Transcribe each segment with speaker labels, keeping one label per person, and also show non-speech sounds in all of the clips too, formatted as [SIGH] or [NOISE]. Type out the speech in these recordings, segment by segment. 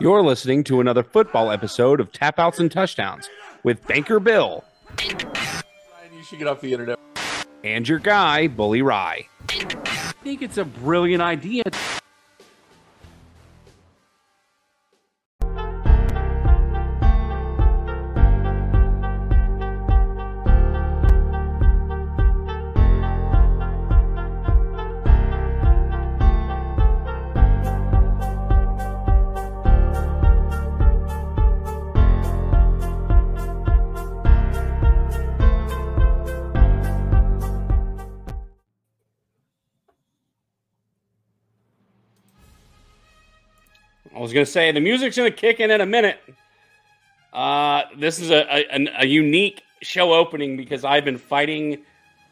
Speaker 1: You're listening to another football episode of Tap Outs and Touchdowns with Banker Bill
Speaker 2: You should get off the internet.
Speaker 1: and your guy, Bully Ry.
Speaker 3: I think it's a brilliant idea.
Speaker 1: Was to say the music's to kick in in a minute. Uh, this is a, a, a unique show opening because I've been fighting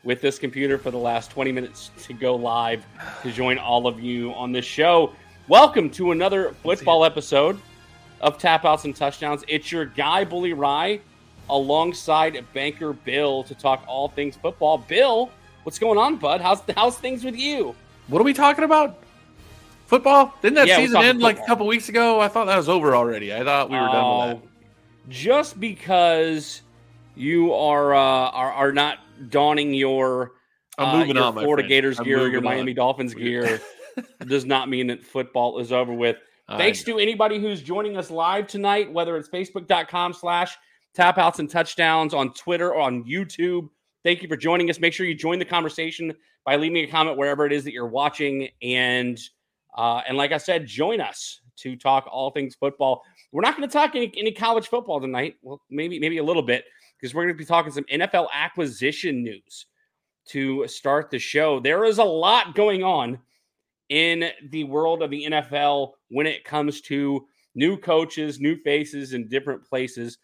Speaker 1: with this computer for the last 20 minutes to go live to join all of you on this show. Welcome to another football episode of Tap Outs and Touchdowns. It's your guy, Bully Ry, alongside Banker Bill to talk all things football. Bill, what's going on, bud? How's, how's things with you?
Speaker 2: What are we talking about? Football? Didn't that
Speaker 1: Yeah,
Speaker 2: season end like a couple weeks ago? I thought that was over already. I thought we were done with
Speaker 1: Oh, Just because you are uh, are, are not donning your,
Speaker 2: I'm
Speaker 1: uh, your
Speaker 2: on,
Speaker 1: Florida
Speaker 2: friend.
Speaker 1: Gators
Speaker 2: I'm
Speaker 1: gear, your Miami
Speaker 2: on.
Speaker 1: Dolphins gear, [LAUGHS] does not mean that football is over with. Thanks to anybody who's joining us live tonight, whether it's facebook.com slash tapouts and touchdowns on Twitter or on YouTube. Thank you for joining us. Make sure you join the conversation by leaving a comment wherever it is that you're watching. And uh, and like I said, join us to talk all things football. We're not going to talk any, any college football tonight. Well, maybe maybe a little bit because we're going to be talking some NFL acquisition news to start the show. There is a lot going on in the world of the NFL when it comes to new coaches, new faces in different places.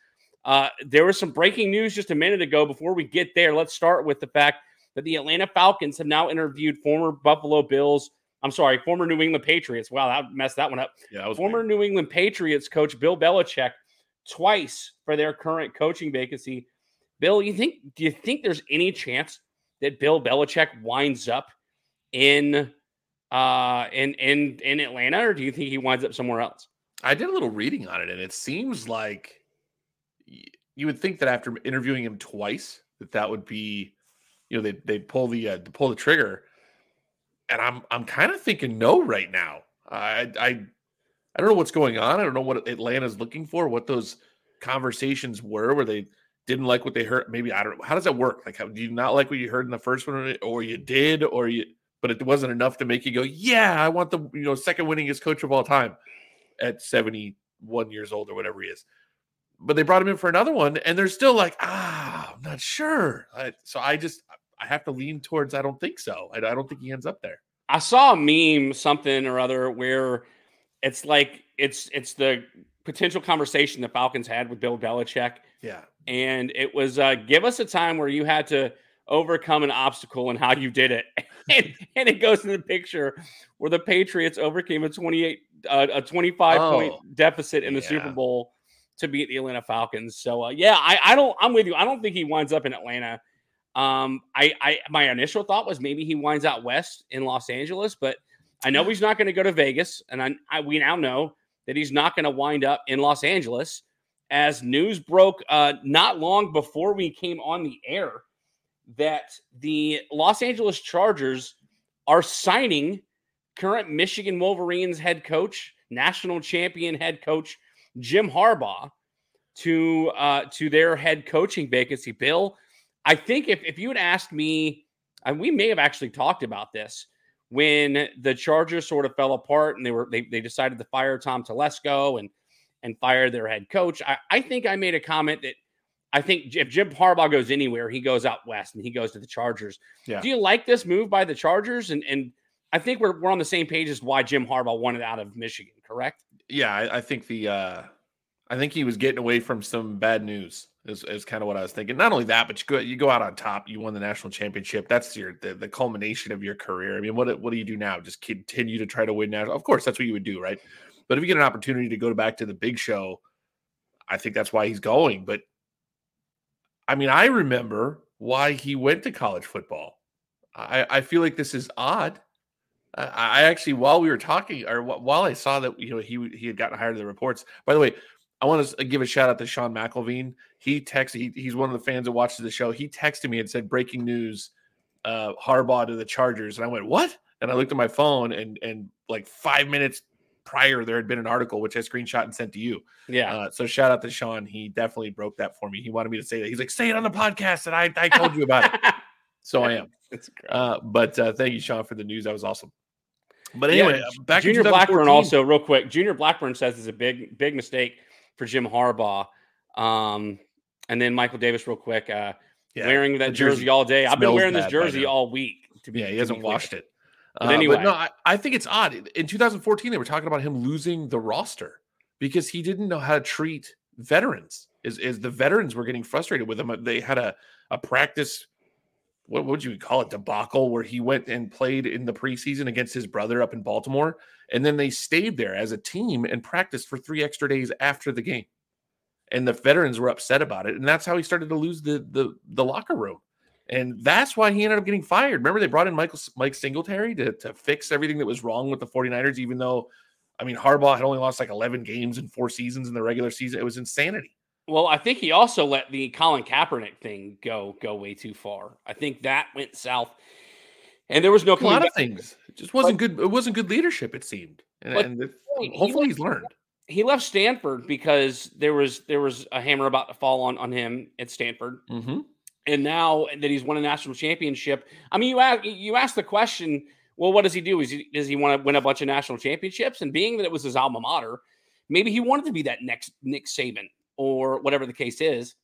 Speaker 1: Uh, there was some breaking news just a minute ago. Before we get there, let's start with the fact that the Atlanta Falcons have now interviewed former Buffalo Bills. I'm sorry, former New England Patriots. Wow, that messed that one up.
Speaker 2: yeah,
Speaker 1: Former
Speaker 2: weird.
Speaker 1: New England Patriots coach Bill Belichick twice for their current coaching vacancy. Bill, you think do you think there's any chance that Bill Belichick winds up in uh in in in Atlanta or do you think he winds up somewhere else?
Speaker 2: I did a little reading on it, and it seems like you would think that after interviewing him twice, that that would be, you know, they they pull the uh, pull the trigger, and I'm I'm kind of thinking no right now. I I I don't know what's going on. I don't know what Atlanta's looking for. What those conversations were where they didn't like what they heard. Maybe I don't know. How does that work? Like, how, do you not like what you heard in the first one, or you did, or you? But it wasn't enough to make you go, yeah, I want the you know second winningest coach of all time at 71 years old or whatever he is. But they brought him in for another one, and they're still like, ah, I'm not sure. I, so I just I have to lean towards I don't think so. I, I don't think he ends up there.
Speaker 1: I saw a meme, something or other, where it's like it's it's the potential conversation the Falcons had with Bill Belichick
Speaker 2: Yeah,
Speaker 1: and it was uh, give us a time where you had to overcome an obstacle and how you did it. [LAUGHS] and, and it goes in the picture where the Patriots overcame a 28 uh, a 25
Speaker 2: Oh,
Speaker 1: point deficit in the Super. Bowl to beat the Atlanta Falcons. So uh, yeah, I, I don't I'm with you. I don't think he winds up in Atlanta. Um, I, I my initial thought was maybe he winds out west in Los Angeles, but I know he's not going to go to Vegas, and I, I we now know that he's not going to wind up in Los Angeles as news broke uh, not long before we came on the air that the Los Angeles Chargers are signing current Michigan Wolverines head coach, national champion head coach Jim Harbaugh to uh, to their head coaching vacancy. Bill, I think if if you had asked me, and we may have actually talked about this when the Chargers sort of fell apart and they were they, they decided to fire Tom Telesco and and fire their head coach. I, I think I made a comment that I think if Jim Harbaugh goes anywhere, he goes out west and he goes to the Chargers.
Speaker 2: Yeah.
Speaker 1: Do you like this move by the Chargers? And and I think we're we're on the same page as why Jim Harbaugh wanted out of Michigan, correct?
Speaker 2: yeah. I, I think the uh I think he was getting away from some bad news. Is, is kind of what I was thinking. Not only that, but you go you go out on top. You won the national championship. That's your the, the culmination of your career. I mean, what what do you do now? Just continue to try to win national. Of course, that's what you would do, right? But if you get an opportunity to go back to the big show, I think that's why he's going. But I mean, I remember why he went to college football. I, I feel like this is odd. I I actually, while we were talking, or while I saw that you know he he had gotten hired to the reports. By the way, I want to give a shout out to Sean McElveen. He texted. He, he's one of the fans that watches the show. He texted me and said, "Breaking news: uh, Harbaugh to the Chargers." And I went, "What?" And I looked at my phone, and and like five minutes prior, there had been an article which I screenshot and sent to you.
Speaker 1: Yeah.
Speaker 2: Uh, so shout out to Sean. He definitely broke that for me. He wanted me to say that. He's like, "Say it on the podcast," and I I told you about it. [LAUGHS] So I am. [LAUGHS]
Speaker 1: Great.
Speaker 2: Uh, but uh, thank you, Sean, for the news. That was awesome. But anyway, uh, back
Speaker 1: Junior Blackburn also, real quick. Junior Blackburn says it's a big, big mistake for Jim Harbaugh. Um, and then Michael Davis, real quick, uh,
Speaker 2: yeah,
Speaker 1: wearing that jersey,
Speaker 2: jersey
Speaker 1: all day. I've been wearing this jersey all week. To be,
Speaker 2: yeah, he hasn't washed it.
Speaker 1: But
Speaker 2: Uh,
Speaker 1: anyway.
Speaker 2: no, I, I think it's odd. In 2014, they were talking about him losing the roster because he didn't know how to treat veterans. Is is the veterans were getting frustrated with him? They had a a practice. What would you call it? Debacle where he went and played in the preseason against his brother up in Baltimore, and then they stayed there as a team and practiced for three extra days after the game. And the veterans were upset about it, and that's how he started to lose the the the locker room. And that's why he ended up getting fired. Remember, they brought in Michael Mike Singletary to, to fix everything that was wrong with the 49ers, even though, I mean, Harbaugh had only lost like 11 games in four seasons in the regular season. It was insanity.
Speaker 1: Well, I think he also let the Colin Kaepernick thing go go way too far. I think that went south, and there was no
Speaker 2: A lot
Speaker 1: coming
Speaker 2: of things. It just wasn't good. It wasn't good leadership, it seemed. And,
Speaker 1: But
Speaker 2: and it-
Speaker 1: he- he
Speaker 2: hopefully
Speaker 1: was-
Speaker 2: he's learned.
Speaker 1: He left Stanford because there was there was a hammer about to fall on on him at Stanford.
Speaker 2: Mm-hmm.
Speaker 1: and now that he's won a national championship, I mean, you ask you ask the question, well, what does he do? Is he does he want to win a bunch of national championships? And being that it was his alma mater, maybe he wanted to be that next Nick Saban or whatever the case is.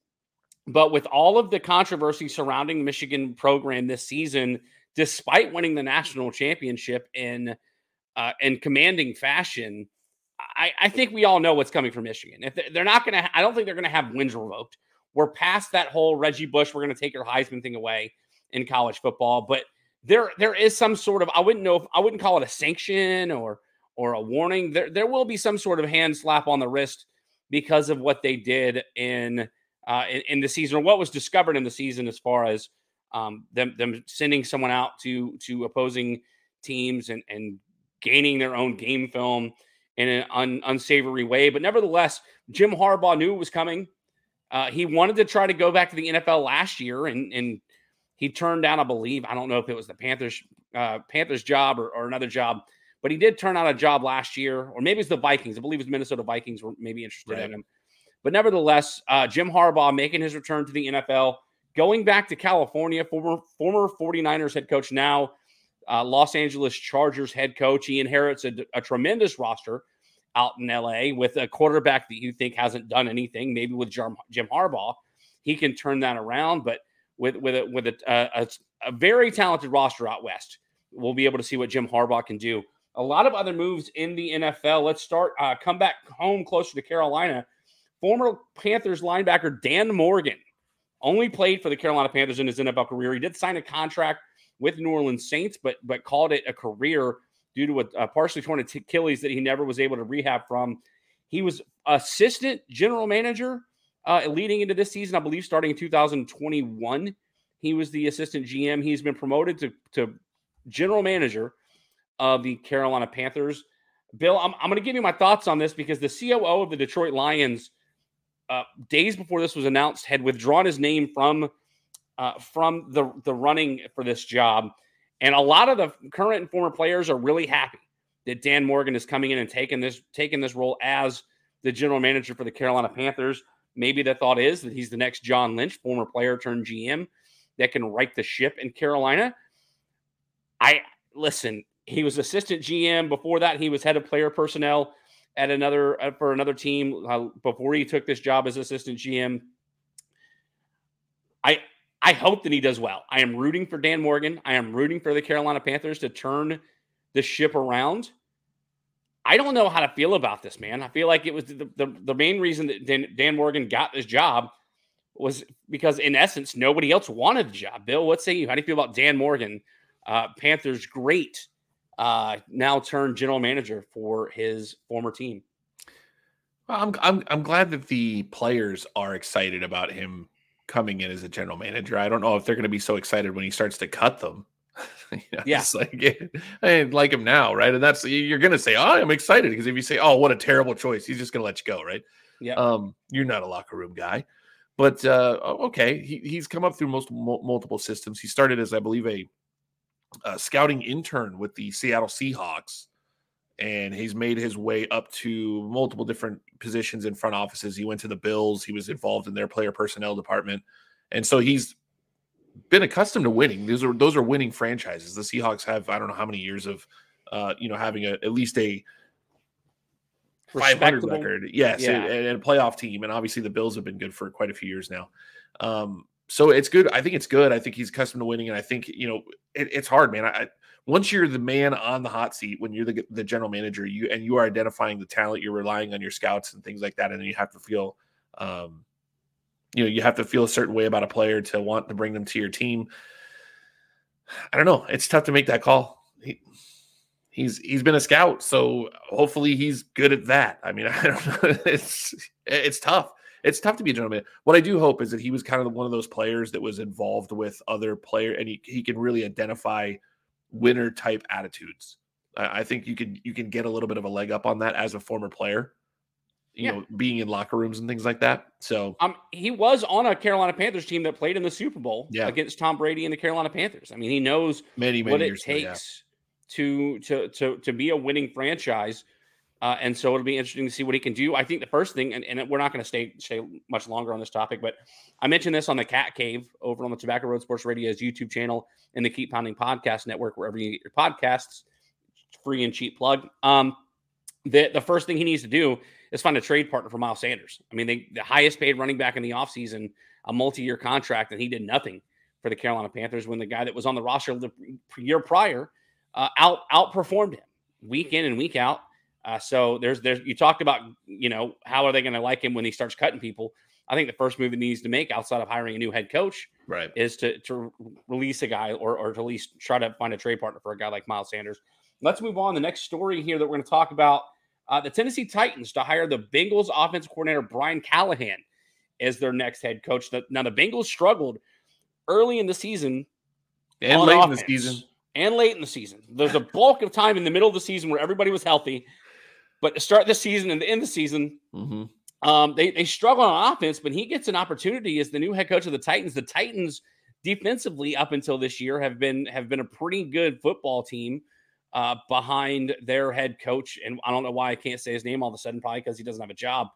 Speaker 1: But with all of the controversy surrounding the Michigan program this season, despite winning the national championship in uh, in commanding fashion, I, I think we all know what's coming from Michigan. If they- they're not going to, I don't think they're going to have wins revoked we're past that whole Reggie Bush. We're going to take your Heisman thing away in college football, but there there is some sort of I wouldn't know if I wouldn't call it a sanction or or a warning. There there will be some sort of hand slap on the wrist because of what they did in uh, in, in the season or what was discovered in the season as far as um, them them sending someone out to to opposing teams and and gaining their own game film in an un, unsavory way. But nevertheless, Jim Harbaugh knew it was coming. Uh, he wanted to try to go back to the NFL last year, and and he turned down, I believe, I don't know if it was the Panthers uh, Panthers job or, or another job, but he did turn out a job last year, or maybe it's the Vikings. I believe it was Minnesota Vikings were maybe interested
Speaker 2: Right.
Speaker 1: in him. But nevertheless, uh, Jim Harbaugh making his return to the NFL, going back to California, former former 49ers head coach, now uh, Los Angeles Chargers head coach. He inherits a, a tremendous roster out in LA with a quarterback that you think hasn't done anything. Maybe with Jim, Jim Harbaugh, he can turn that around. But with with a, with a, a, a very talented roster out west, we'll be able to see what Jim Harbaugh can do. A lot of other moves in the NFL. Let's start. Uh, come back home closer to Carolina. Former Panthers linebacker Dan Morgan only played for the Carolina Panthers in his NFL career. He did sign a contract with New Orleans Saints, but but called it a career due to a, a partially torn Achilles that he never was able to rehab from. He was assistant general manager uh, leading into this season, I believe, starting in 2021. He was the assistant GM. He's been promoted to, to general manager of the Carolina Panthers. Bill, I'm, I'm going to give you my thoughts on this because the COO of the Detroit Lions, uh, days before this was announced, had withdrawn his name from uh, from the the running for this job. And a lot of the current and former players are really happy that Dan Morgan is coming in and taking this taking this role as the general manager for the Carolina Panthers. Maybe the thought is that he's the next John Lynch, former player turned GM, that can right the ship in Carolina. I listen. He was assistant GM before that. He was head of player personnel at another for another team uh, before he took this job as assistant GM. I I hope that he does well. I am rooting for Dan Morgan. I am rooting for the Carolina Panthers to turn the ship around. I don't know how to feel about this, man. I feel like it was the, the, the main reason that Dan, Dan Morgan got this job was because, in essence, nobody else wanted the job. Bill, what say you? How do you feel about Dan Morgan, uh, Panthers great, uh, now turned general manager for his former team?
Speaker 2: Well, I'm I'm I'm glad that the players are excited about him coming in as a general manager. I don't know if they're going to be so excited when he starts to cut them [LAUGHS] you know,
Speaker 1: Yeah.
Speaker 2: it's like [LAUGHS] I like him now, right? And that's you're gonna say, "Oh, I'm excited," because if you say, "Oh, what a terrible choice," he's just gonna let you go, right?
Speaker 1: Yeah.
Speaker 2: Um, you're not a locker room guy, but uh, okay, he, he's come up through most mul- multiple systems. He started as, I believe, a, a scouting intern with the Seattle Seahawks, and he's made his way up to multiple different positions in front offices. He went to the Bills. He was involved in their player personnel department, and so he's been accustomed to winning. Those are those are winning franchises. The Seahawks have I don't know how many years of uh, you know having a, at least a 500 record. Yes,
Speaker 1: Yeah.
Speaker 2: and, and a playoff team. And obviously the Bills have been good for quite a few years now. Um, so it's good. I think it's good. I think he's accustomed to winning, and I think you know it, it's hard, man. I, once you're the man on the hot seat, when you're the the general manager, you and you are identifying the talent, you're relying on your scouts and things like that, and then you have to feel, um, you know, you have to feel a certain way about a player to want to bring them to your team. I don't know. It's tough to make that call. He, he's he's been a scout, so hopefully he's good at that. I mean, [LAUGHS] I don't know. It's it's tough. It's tough to be a gentleman. What I do hope is that he was kind of one of those players that was involved with other player, and he, he can really identify winner type attitudes. I, I think you can you can get a little bit of a leg up on that as a former player. You
Speaker 1: Yeah.
Speaker 2: know, being in locker rooms and things like that. So
Speaker 1: Um, he was on a Carolina Panthers team that played in the Super Bowl
Speaker 2: Yeah.
Speaker 1: against Tom Brady and the Carolina Panthers. I mean, he knows
Speaker 2: many many
Speaker 1: what it
Speaker 2: years ago, yeah.
Speaker 1: takes to to to to be a winning franchise. Uh, and so it'll be interesting to see what he can do. I think the first thing, and, and we're not going to stay stay much longer on this topic, but I mentioned this on the Cat Cave over on the Tobacco Road Sports Radio's YouTube channel and the Keep Pounding Podcast Network, wherever you get your podcasts. Free and cheap plug. Um, the the first thing he needs to do is find a trade partner for Miles Sanders. I mean, they, the highest paid running back in the offseason, a multi-year contract, and he did nothing for the Carolina Panthers when the guy that was on the roster the year prior uh, out outperformed him week in and week out. Uh, so there's there's you talked about you know how are they going to like him when he starts cutting people? I think the first move he needs to make outside of hiring a new head coach
Speaker 2: Right.
Speaker 1: is to to release a guy or or to at least try to find a trade partner for a guy like Miles Sanders. Let's move on. The next story here that we're going to talk about uh, the Tennessee Titans to hire the Bengals offensive coordinator Brian Callahan as their next head coach. Now the Bengals struggled early in the season
Speaker 2: And late in the season.
Speaker 1: and late in the season. There's a bulk of time in the middle of the season where everybody was healthy, but to start the season and the end of the season,
Speaker 2: hmm
Speaker 1: um, they they struggle on offense. But he gets an opportunity as the new head coach of the Titans. The Titans defensively up until this year have been have been a pretty good football team uh, behind their head coach. And I don't know why I can't say his name all of a sudden, probably because he doesn't have a job.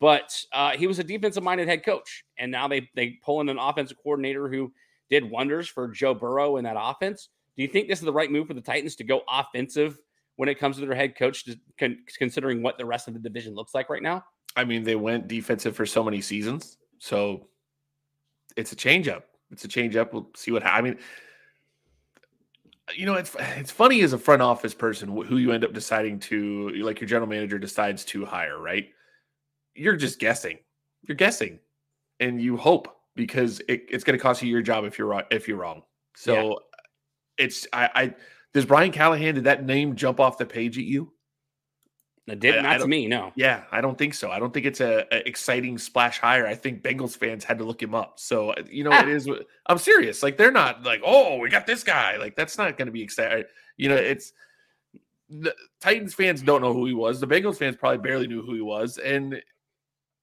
Speaker 1: But uh, he was a defensive minded head coach, and now they they pull in an offensive coordinator who did wonders for Joe Burrow in that offense. Do you think this is the right move for the Titans to go offensive when it comes to their head coach, con- considering what the rest of the division looks like right now?
Speaker 2: I mean, they went defensive for so many seasons, so it's a change up. It's a change up. We'll see what. ha- I mean, you know, it's it's funny as a front office person who you end up deciding to, like your general manager decides to hire, right? You're just guessing. You're guessing, and you hope because it, it's going to cost you your job if you're wrong. If you're wrong, so it's I, I. Does Brian Callahan did that name jump off the page at you?
Speaker 1: It did
Speaker 2: I- I
Speaker 1: not to me, no.
Speaker 2: Yeah, I don't think so. I don't think it's a, a exciting splash hire. I think Bengals fans had to look him up. So uh, you know,
Speaker 1: Ah.
Speaker 2: it is. I'm serious. Like they're not like, oh, we got this guy. Like that's not going to be exciting. You know, it's the Titans fans don't know who he was. The Bengals fans probably barely knew who he was, and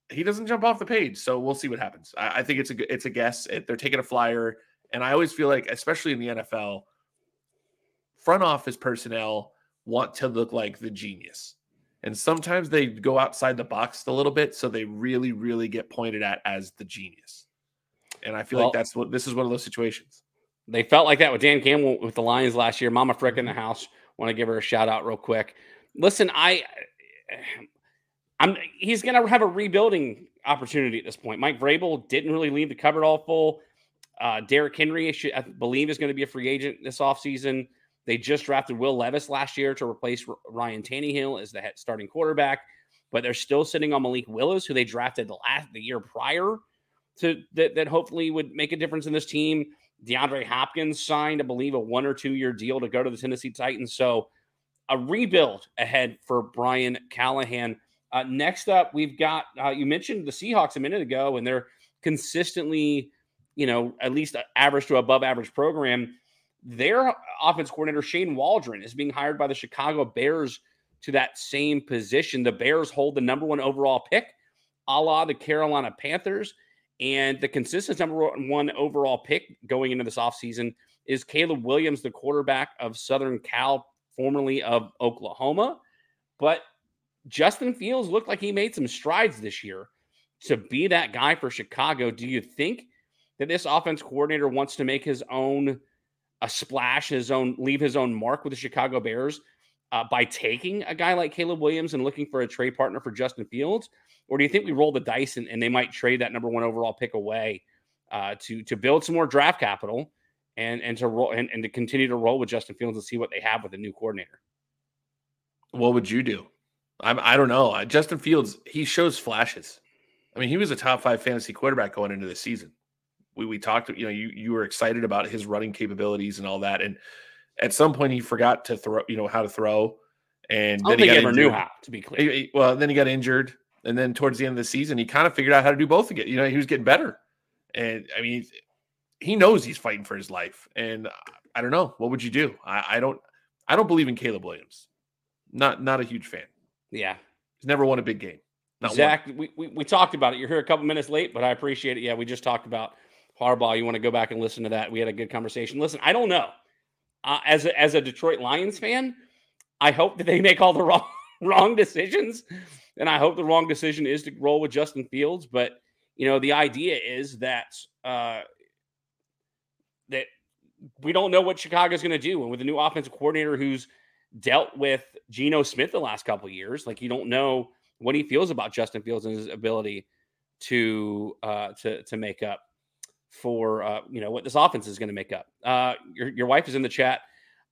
Speaker 2: he doesn't jump off the page. So we'll see what happens. I, I think it's a it's a guess. They're taking a flyer, and I always feel like, especially in the NFL, front office personnel want to look like the genius. And sometimes they go outside the box a little bit, so they really, really get pointed at as the genius. And I feel
Speaker 1: Well-
Speaker 2: like that's what this is one of those situations.
Speaker 1: They felt like that with Dan Campbell with the Lions last year. Mama Frick
Speaker 2: Mm-hmm.
Speaker 1: in the house. Want to give her a shout out real quick. Listen, I, I'm. He's going to have a rebuilding opportunity at this point. Mike Vrabel didn't really leave the cupboard all full. Uh, Derrick Henry, I believe, is going to be a free agent this offseason. They just drafted Will Levis last year to replace Ryan Tannehill as the starting quarterback, but they're still sitting on Malik Willis, who they drafted the last the year prior to that, that hopefully would make a difference in this team. DeAndre Hopkins signed, I believe, a one or two year deal to go to the Tennessee Titans. So a rebuild ahead for Brian Callahan. Uh, next up, we've got uh, you mentioned the Seahawks a minute ago, and they're consistently, you know, at least average to above average program. Their offense coordinator, Shane Waldron, is being hired by the Chicago Bears to that same position. The Bears hold the number one overall pick, a la the Carolina Panthers. And the consistent number one overall pick going into this offseason is Caleb Williams, the quarterback of Southern Cal, formerly of Oklahoma. But Justin Fields looked like he made some strides this year to be that guy for Chicago. Do you think that this offense coordinator wants to make his own a splash, his own leave his own mark with the Chicago Bears uh, by taking a guy like Caleb Williams and looking for a trade partner for Justin Fields? Or do you think we roll the dice and, and they might trade that number one overall pick away uh, to to build some more draft capital and and to roll and, and to continue to roll with Justin Fields and see what they have with a new coordinator?
Speaker 2: What would you do? I'm I don't know. Justin Fields, he shows flashes. I mean, he was a top five fantasy quarterback going into the season. We we talked, you know, you you were excited about his running capabilities and all that, and at some point he forgot to throw, you know, how to throw, and then he
Speaker 1: he
Speaker 2: got
Speaker 1: ever knew how. To be clear,
Speaker 2: he- well, then he got injured, and then towards the end of the season, he kind of figured out how to do both again. You know, he was getting better, and I mean, he knows he's fighting for his life. And I don't know, what would you do? I, I don't, I don't believe in Caleb Williams. Not, not a huge fan.
Speaker 1: yeah.
Speaker 2: He's never won a big game. Not.
Speaker 1: Zach, we, we, we talked about it. You're here a couple minutes late, but I appreciate it. Yeah, we just talked about Harbaugh. You want to go back and listen to that? We had a good conversation. Listen, I don't know. Uh, as a, as a Detroit Lions fan, I hope that they make all the [LAUGHS] wrong wrong decisions, and I hope the wrong decision is to roll with Justin Fields. But you know, the idea is that uh, that we don't know what Chicago's going to do, and with a new offensive coordinator who's dealt with Geno Smith the last couple years, like you don't know what he feels about Justin Fields and his ability to uh, to to make up for uh, you know what this offense is going to make up. Uh, your your wife is in the chat.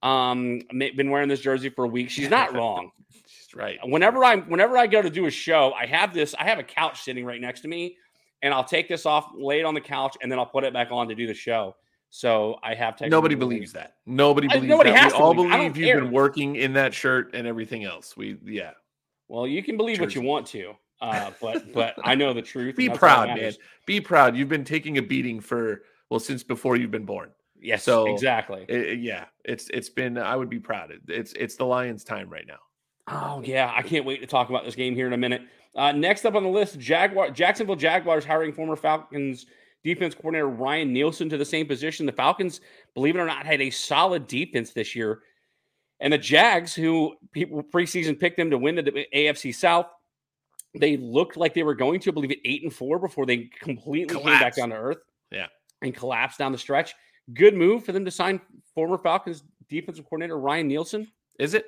Speaker 1: Um, been wearing this jersey for a week. She's not wrong. [LAUGHS]
Speaker 2: She's right.
Speaker 1: Whenever I whenever I go to do a show, I have this. I have a couch sitting right next to me, and I'll take this off, lay it on the couch, and then I'll put it back on to do the show. So I have technical
Speaker 2: Nobody believes that. Nobody
Speaker 1: I-
Speaker 2: believes
Speaker 1: nobody
Speaker 2: that.
Speaker 1: has
Speaker 2: we
Speaker 1: to
Speaker 2: all
Speaker 1: believe.
Speaker 2: Believe you've been working in that shirt and everything else. We, yeah.
Speaker 1: Well, you can believe what you want to, uh, but but I know the truth.
Speaker 2: Be
Speaker 1: and that's all that
Speaker 2: proud, man. Be proud. You've been taking a beating for well since before you've been born.
Speaker 1: Yes,
Speaker 2: So,
Speaker 1: exactly.
Speaker 2: It- it- yeah, it's it's been. I would be proud. It's it's the Lions' time right now.
Speaker 1: Oh yeah, I can't wait to talk about this game here in a minute. Uh, next up on the list, Jaguar Jacksonville Jaguars hiring former Falcons defense coordinator Ryan Nielsen to the same position. The Falcons, believe it or not, had a solid defense this year, and the Jags, who people preseason picked them to win the AFC South, they looked like they were going to I believe it eight and four before they completely came back down to earth.
Speaker 2: Yeah.
Speaker 1: and collapsed down the stretch. Good move for them to sign former Falcons defensive coordinator Ryan Nielsen.
Speaker 2: Is it?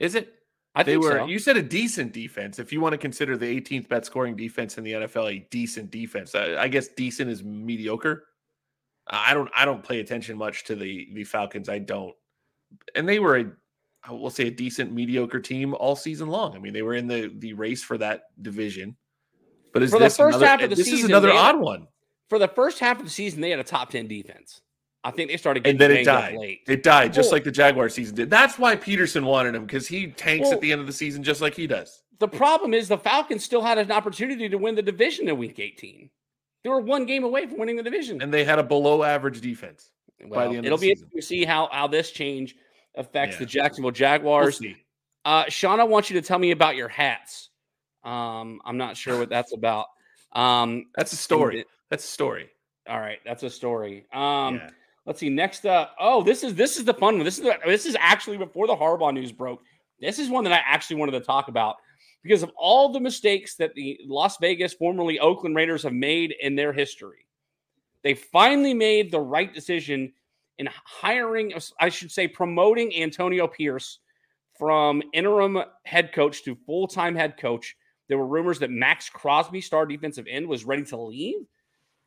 Speaker 2: Is it?
Speaker 1: I
Speaker 2: they
Speaker 1: think
Speaker 2: were.
Speaker 1: so.
Speaker 2: You said a decent defense. If you want to consider the 18th best scoring defense in the NFL a decent defense, I, I guess decent is mediocre. I don't. I don't pay attention much to the the Falcons. I don't. And they were a, I will say a decent mediocre team all season long. I mean, they were in the the race for that division. But is
Speaker 1: For the first
Speaker 2: another,
Speaker 1: half of the
Speaker 2: this is
Speaker 1: season,
Speaker 2: another
Speaker 1: they-
Speaker 2: odd one?
Speaker 1: for the first half of the season, they had a top 10 defense. I think they started getting
Speaker 2: And then it died.
Speaker 1: late.
Speaker 2: It died just
Speaker 1: Well-
Speaker 2: like the Jaguar season did. That's why Pederson wanted him because he tanks
Speaker 1: Well-
Speaker 2: at the end of the season just like he does.
Speaker 1: The problem is the Falcons still had an opportunity to win the division in week 18. They were one game away from winning the division.
Speaker 2: And they had a below average defense.
Speaker 1: well,
Speaker 2: the end of
Speaker 1: it'll
Speaker 2: the
Speaker 1: be
Speaker 2: season.
Speaker 1: interesting to see how, how this change affects
Speaker 2: Yeah.
Speaker 1: the Jacksonville
Speaker 2: We'll
Speaker 1: Jaguars.
Speaker 2: see.
Speaker 1: Uh, Sean, I want you to tell me about your hats. Um, I'm not sure what that's about. Um,
Speaker 2: That's a story.
Speaker 1: it-
Speaker 2: That's a story.
Speaker 1: all right, that's a story. Um,
Speaker 2: yeah.
Speaker 1: Let's see. Next up, oh, this is this is the fun one. This is this is actually before the Harbaugh news broke. This is one that I actually wanted to talk about because of all the mistakes that the Las Vegas, formerly Oakland Raiders, have made in their history. They finally made the right decision in hiring, I should say, promoting Antonio Pierce from interim head coach to full time head coach. There were rumors that Maxx Crosby, star defensive end, was ready to leave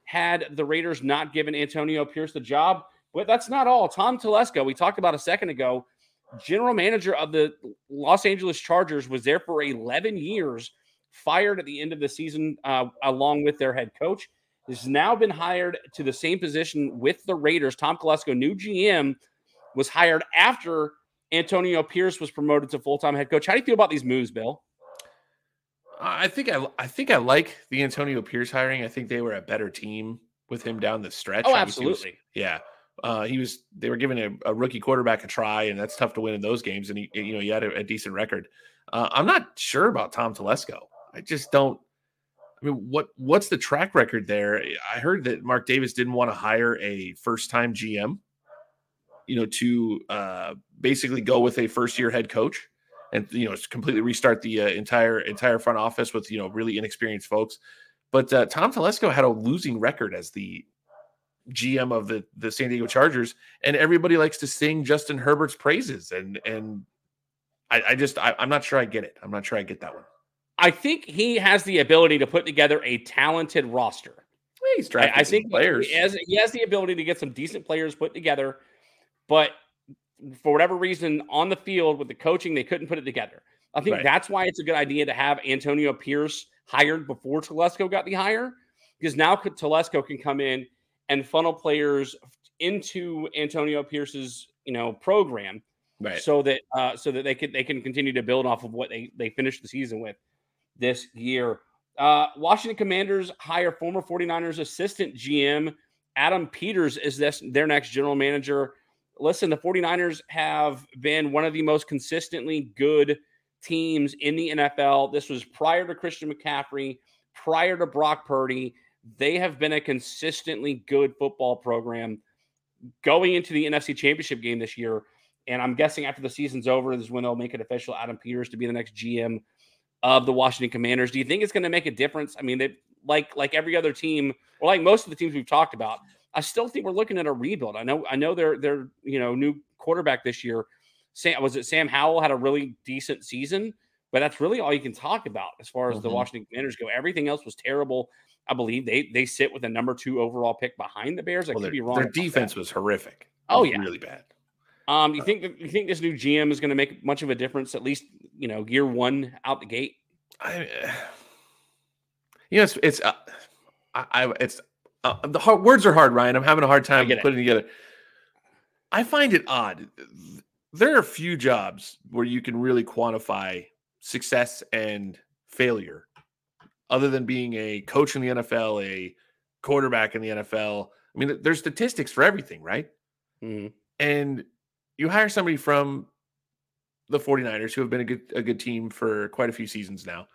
Speaker 1: had the Raiders not given Antonio Pierce the job. But that's not all. Tom Telesco, we talked about a second ago, general manager of the Los Angeles Chargers, was there for 11 years, fired at the end of the season uh, along with their head coach. Has now been hired to the same position with the Raiders. Tom Telesco, new GM, was hired after Antonio Pierce was promoted to full time head coach. How do you feel about these moves, Bill?
Speaker 2: I think I I think I like the Antonio Pierce hiring. I think they were a better team with him down the stretch.
Speaker 1: Oh,
Speaker 2: it was-
Speaker 1: absolutely.
Speaker 2: yeah. Uh, he was they were giving a, a, rookie quarterback a try, and that's tough to win in those games. And he, you know, he had a, a decent record. Uh, I'm not sure about Tom Telesco. I just don't. I mean, what what's the track record there? I heard that Mark Davis didn't want to hire a first time GM, you know, to uh, basically go with a first year head coach and you know completely restart the uh, entire entire front office with you know really inexperienced folks. But uh, Tom Telesco had a losing record as the GM of the the San Diego Chargers, and everybody likes to sing Justin Herbert's praises, and and I, I just I, I'm not sure I get it. I'm not sure I get that one.
Speaker 1: I think he has the ability to put together a talented roster.
Speaker 2: He's I, I think players.
Speaker 1: He has, he has the ability to get some decent players put together, but for whatever reason, on the field with the coaching, they couldn't put it together. I think right. that's why it's a good idea to have Antonio Pierce hired before Telesco got the hire, because now Telesco can come in and funnel players into Antonio Pierce's you know program, right. so that uh, so that they can they can continue to build off of what they they finished the season with this year. Uh, Washington Commanders hire former 49ers assistant GM Adam Peters as this, their next general manager. Listen, the 49ers have been one of the most consistently good teams in the NFL. This was prior to Christian McCaffrey, prior to Brock Purdy. They have been a consistently good football program going into the NFC Championship game this year. And I'm guessing after the season's over, this is when they'll make it official Adam Peters to be the next GM of the Washington Commanders. Do you think it's going to make a difference? I mean, they like like every other team, or like most of the teams we've talked about. I still think we're looking at a rebuild. I know I know they're they're you know new quarterback this year. Sam was it Sam Howell had a really decent season, but that's really all you can talk about as far as mm-hmm. the Washington Commanders go. Everything else was terrible. I believe they they sit with a number two overall pick behind the Bears. I well, could be wrong.
Speaker 2: Their defense that. was horrific.
Speaker 1: Oh yeah,
Speaker 2: really bad.
Speaker 1: Um, you think you think this new GM is going to make much of a difference? At least you know year one out the gate.
Speaker 2: I, you know, it's it's uh, I, I it's uh, the hard, words are hard, Ryan. I'm having a hard time putting it. together. I find it odd. There are a few jobs where you can really quantify success and failure, other than being a coach in the NFL, a quarterback in the NFL. I mean, there's statistics for everything, right? Mm-hmm. And you hire somebody from the 49ers who have been a good a good team for quite a few seasons now.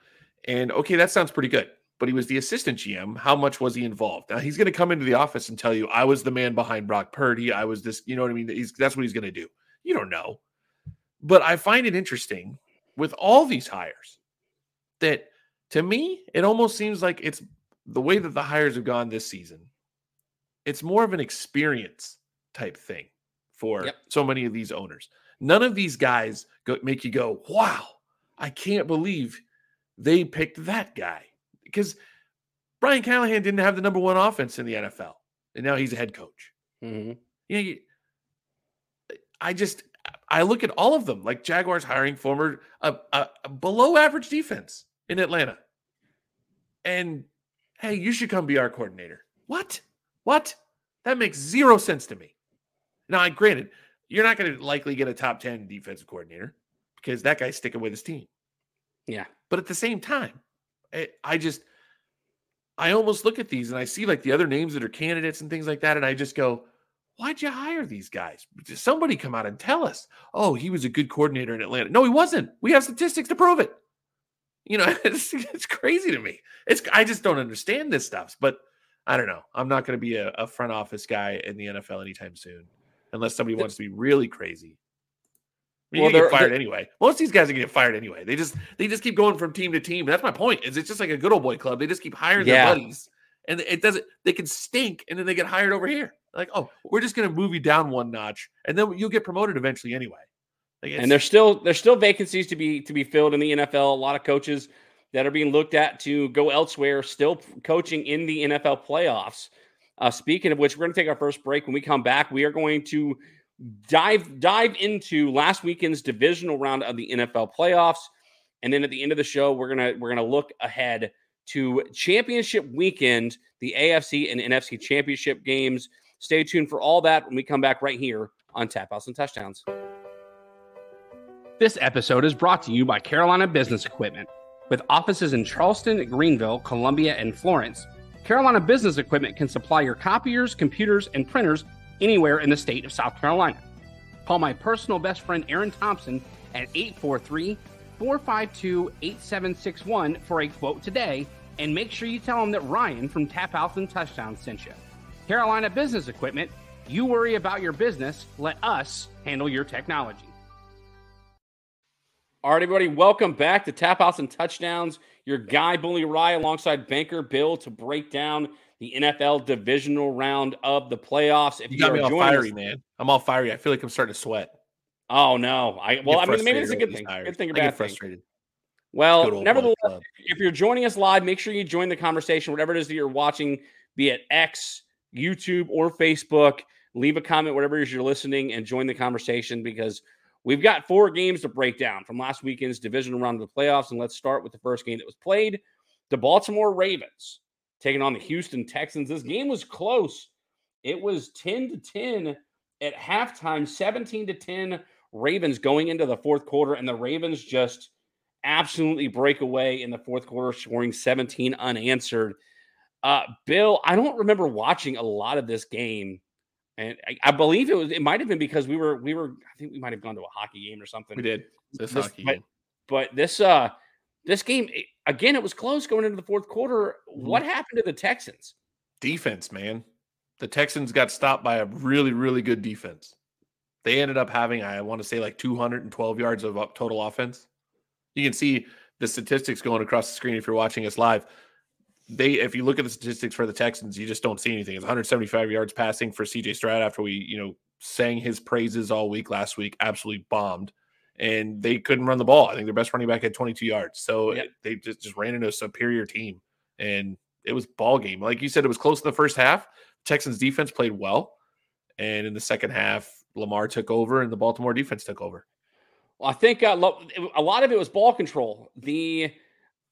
Speaker 2: And okay, that sounds pretty good. But he was the assistant GM. How much was he involved? Now he's going to come into the office and tell you, I was the man behind Brock Purdy. I was this, you know what I mean? He's, that's what he's going to do. You don't know. But I find it interesting with all these hires that to me, it almost seems like it's the way that the hires have gone this season. It's more of an experience type thing for yep. so many of these owners. None of these guys go, make you go, wow, I can't believe they picked that guy. Because Brian Callahan didn't have the number one offense in the NFL, and now he's a head coach. Mm-hmm. Yeah, you know, I just I look at all of them like Jaguars hiring former a, a, a below average defense in Atlanta, and hey, you should come be our coordinator. What? What? That makes zero sense to me. Now, I granted, you're not going to likely get a top 10 defensive coordinator because that guy's sticking with his team.
Speaker 1: Yeah.
Speaker 2: But at the same time, I, I just, I almost look at these and I see like the other names that are candidates and things like that. And I just go, why'd you hire these guys? Somebody come out and tell us, oh, he was a good coordinator in Atlanta. No, he wasn't. We have statistics to prove it. You know, [LAUGHS] it's, it's crazy to me. It's, I just don't understand this stuff. But I don't know. I'm not going to be a, a front office guy in the NFL anytime soon unless somebody wants to be really crazy. Mean, well, get fired anyway. Most of these guys are gonna get fired anyway. They just they just keep going from team to team. That's my point. Is it's just like a good old boy club. They just keep hiring yeah. their buddies, and it doesn't. They can stink, and then they get hired over here. Like, oh, we're just gonna move you down one notch, and then you'll get promoted eventually anyway.
Speaker 1: Like and there's still there's still vacancies to be to be filled in the NFL. A lot of coaches that are being looked at to go elsewhere, still coaching in the NFL playoffs. Uh, speaking of which, we're going to take our first break. When we come back, we are going to dive dive into last weekend's divisional round of the NFL playoffs, and then at the end of the show, we're gonna we're gonna look ahead to championship weekend, the AFC and NFC championship games. Stay tuned for all that when we come back right here on Tap Outs and Touchdowns. This episode is brought to you by Carolina Business Equipment. With offices in Charleston, Greenville, Columbia, and Florence, Carolina Business Equipment can supply your copiers, computers, and printers
Speaker 3: anywhere in the state of South Carolina. Call my personal best friend Aaron Thompson at 843 452 8761 for a quote today and make sure you tell him that Ryan from Tap Outs and Touchdown sent you. Carolina Business Equipment, you worry about your business, let us handle your technology.
Speaker 1: All right, everybody, welcome back to Tap Outs and Touchdowns. Your guy, Bully Ry, alongside Banker Bill to break down the NFL divisional round of the playoffs.
Speaker 2: If you got me all fiery, us, man. I'm all fiery. I feel like I'm starting to sweat.
Speaker 1: Oh no! I well, I mean, maybe it's a good thing. Good thing or bad frustrated. Well, nevertheless, if you're joining us live, make sure you join the conversation, whatever it is that you're watching, be it X, YouTube, or Facebook. Leave a comment, whatever it is you're listening, and join the conversation because we've got four games to break down from last weekend's divisional round of the playoffs. And let's start with the first game that was played. The Baltimore Ravens taking on the Houston Texans. This game was close. It was 10 to 10 at halftime, 17 to 10 Ravens going into the fourth quarter, and the Ravens just absolutely break away in the fourth quarter, scoring 17 unanswered. Uh, Bill, I don't remember watching a lot of this game, and I, I, believe it was it might have been because we were we were I think we might have gone to a hockey game or something.
Speaker 2: We did
Speaker 1: this, this hockey but, game, but this uh this game again it was close going into the fourth quarter. Mm-hmm. What happened to the Texans?
Speaker 2: Defense, man. The Texans got stopped by a really really good defense. They ended up having I want to say like 212 yards of total offense. You can see the statistics going across the screen if you're watching us live. They, if you look at the statistics for the Texans, you just don't see anything. It's 175 yards passing for CJ Stroud after we, you know, sang his praises all week last week. Absolutely bombed, and they couldn't run the ball. I think their best running back had 22 yards, so yep. they just just ran into a superior team, and it was ball game. Like you said, it was close in the first half. Texans defense played well, and in the second half, Lamar took over, and the Baltimore defense took over.
Speaker 1: Well, I think uh, a lot of it was ball control. The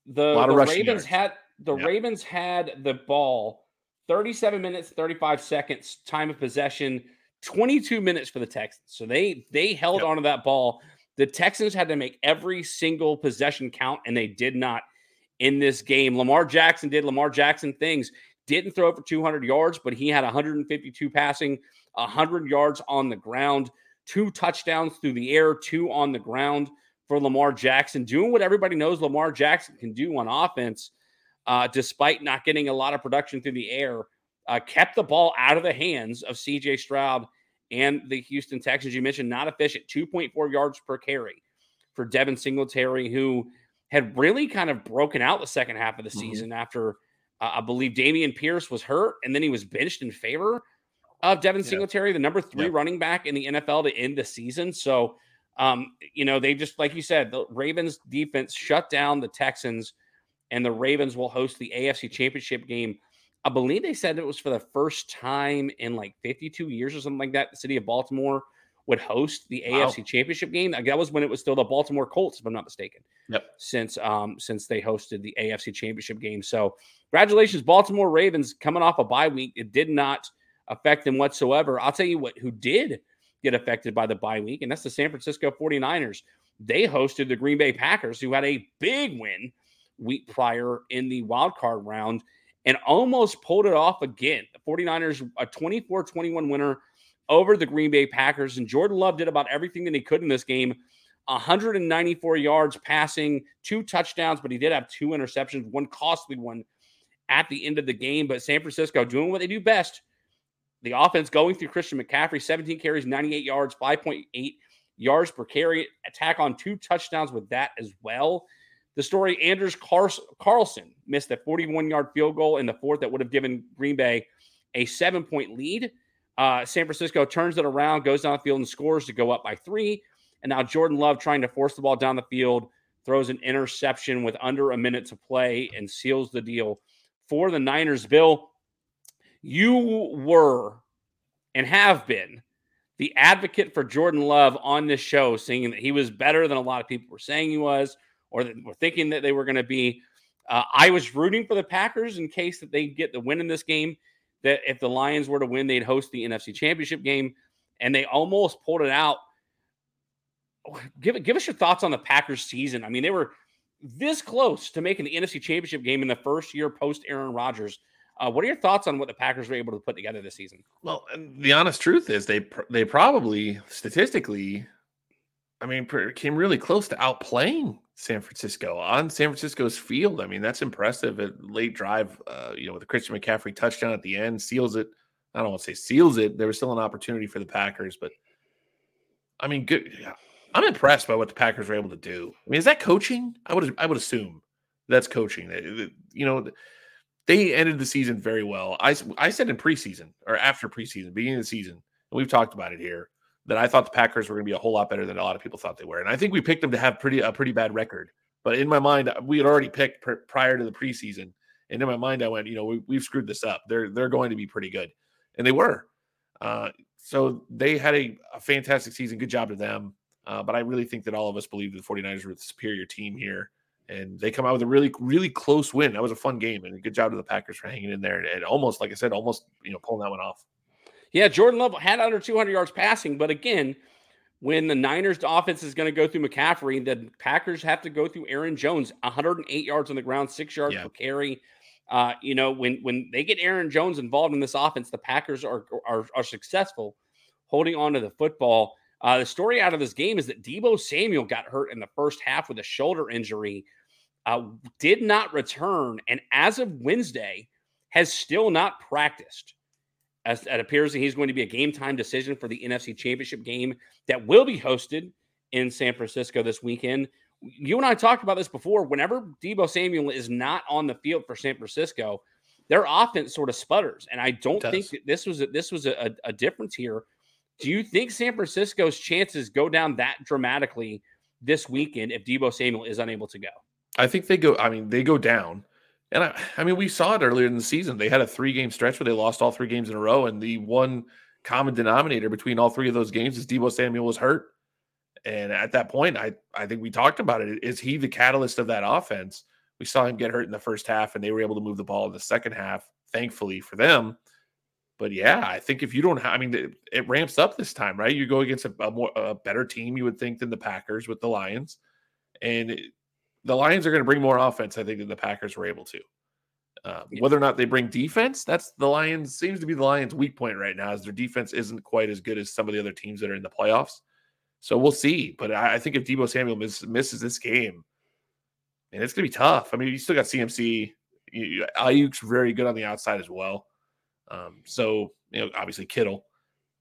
Speaker 1: the, the Ravens had the yep. Ravens had the ball 37 minutes 35 seconds time of possession 22 minutes for the Texans. So they they held yep. onto that ball. The Texans had to make every single possession count and they did not in this game. Lamar Jackson did Lamar Jackson things. Didn't throw for 200 yards, but he had 152 passing, 100 yards on the ground two touchdowns through the air, two on the ground for Lamar Jackson, doing what everybody knows Lamar Jackson can do on offense, uh, despite not getting a lot of production through the air. Uh, kept the ball out of the hands of CJ Stroud and the Houston Texans. You mentioned not efficient, 2.4 yards per carry for Devin Singletary, who had really kind of broken out the second half of the mm-hmm. season mm-hmm. after uh, I believe Dameon Pierce was hurt and then he was benched in favor of Devin Singletary, yeah. the number three running back in the NFL to end the season. So, um, you know, they just, like you said, the Ravens defense shut down the Texans, and the Ravens will host the AFC Championship game. I believe they said it was for the first time in like 52 years or something like that. The city of Baltimore would host the wow. AFC Championship game. Like that was when it was still the Baltimore Colts, if I'm not mistaken.
Speaker 2: Yep.
Speaker 1: Since um since they hosted the AFC Championship game. So congratulations, Baltimore Ravens, coming off a bye week. It did not affect them whatsoever. I'll tell you what, who did get affected by the bye week, and that's the San Francisco 49ers. They hosted the Green Bay Packers, who had a big win week prior in the wild card round and almost pulled it off again. The 49ers, a 24 21 winner over the Green Bay Packers. And Jordan Love did about everything that he could in this game 194 yards passing, two touchdowns, but he did have two interceptions, one costly one at the end of the game. But San Francisco doing what they do best the offense going through Christian McCaffrey, 17 carries, 98 yards, 5.8 yards per carry, attack on two touchdowns with that as well. The story Anders Carlson missed a 41 yard field goal in the fourth that would have given Green Bay a seven point lead. Uh, San Francisco turns it around, goes down the field and scores to go up by three. And now Jordan Love trying to force the ball down the field, throws an interception with under a minute to play and seals the deal for the Niners. Bill, you were and have been the advocate for Jordan Love on this show, saying that he was better than a lot of people were saying he was, or that were thinking that they were going to be. Uh, I was rooting for the Packers in case that they get the win in this game. That if the Lions were to win, they'd host the NFC Championship game, and they almost pulled it out. Give give us your thoughts on the Packers season. I mean, they were this close to making the NFC Championship game in the first year post Aaron Rodgers. Uh, what are your thoughts on what the Packers were able to put together this season?
Speaker 2: Well, the honest truth is they they probably statistically, I mean, came really close to outplaying San Francisco on San Francisco's field. I mean, that's impressive. A late drive, uh, you know, with the Christian McCaffrey touchdown at the end seals it. I don't want to say seals it. There was still an opportunity for the Packers, but I mean, good. I'm impressed by what the Packers were able to do. I mean, is that coaching? I would I would assume that's coaching. You know, they ended the season very well. I I said in preseason or after preseason, beginning of the season, and we've talked about it here that I thought the Packers were going to be a whole lot better than a lot of people thought they were, and I think we picked them to have pretty a pretty bad record. But in my mind, we had already picked pr- prior to the preseason, and in my mind, I went, you know, we, have screwed this up. They're they're going to be pretty good, and they were. Uh, so they had a, a, fantastic season. Good job to them. Uh, but I really think that all of us believe that the 49ers were the superior team here. And they come out with a really, really close win. That was a fun game. And good job to the Packers for hanging in there and, and almost, like I said, almost, you know, pulling that one off.
Speaker 1: Yeah, Jordan Love had under 200 yards passing. But again, when the Niners offense is going to go through McCaffrey, the Packers have to go through Aaron Jones, 108 yards on the ground, six yards yeah. per carry. Uh, you know, when when they get Aaron Jones involved in this offense, the Packers are are, are successful holding on to the football. Uh, the story out of this game is that Deebo Samuel got hurt in the first half with a shoulder injury, uh, did not return, and as of Wednesday, has still not practiced. As it appears that he's going to be a game time decision for the NFC Championship game that will be hosted in San Francisco this weekend. You and I talked about this before. Whenever Deebo Samuel is not on the field for San Francisco, their offense sort of sputters, and I don't think that this was a, this was a, a difference here do you think San Francisco's chances go down that dramatically this weekend if Deebo Samuel is unable to go?
Speaker 2: I think they go. I mean, they go down. And I, I mean, we saw it earlier in the season. They had a three game stretch where they lost all three games in a row. And the one common denominator between all three of those games is Deebo Samuel was hurt. And at that point, I, I think we talked about it. Is he the catalyst of that offense? We saw him get hurt in the first half, and they were able to move the ball in the second half, thankfully for them. But yeah, I think if you don't have, I mean, it, it ramps up this time, right? You go against a, a, more a better team, you would think, than the Packers with the Lions, and it, the Lions are going to bring more offense, I think, than the Packers were able to. Um, yeah. Whether or not they bring defense, that's the Lions seems to be the Lions' weak point right now, as their defense isn't quite as good as some of the other teams that are in the playoffs. So we'll see. But I, I think if Deebo Samuel miss, misses this game, and it's going to be tough. I mean, you still got CMC. You, Aiyuk's very good on the outside as well. Um, so you know, obviously Kittle,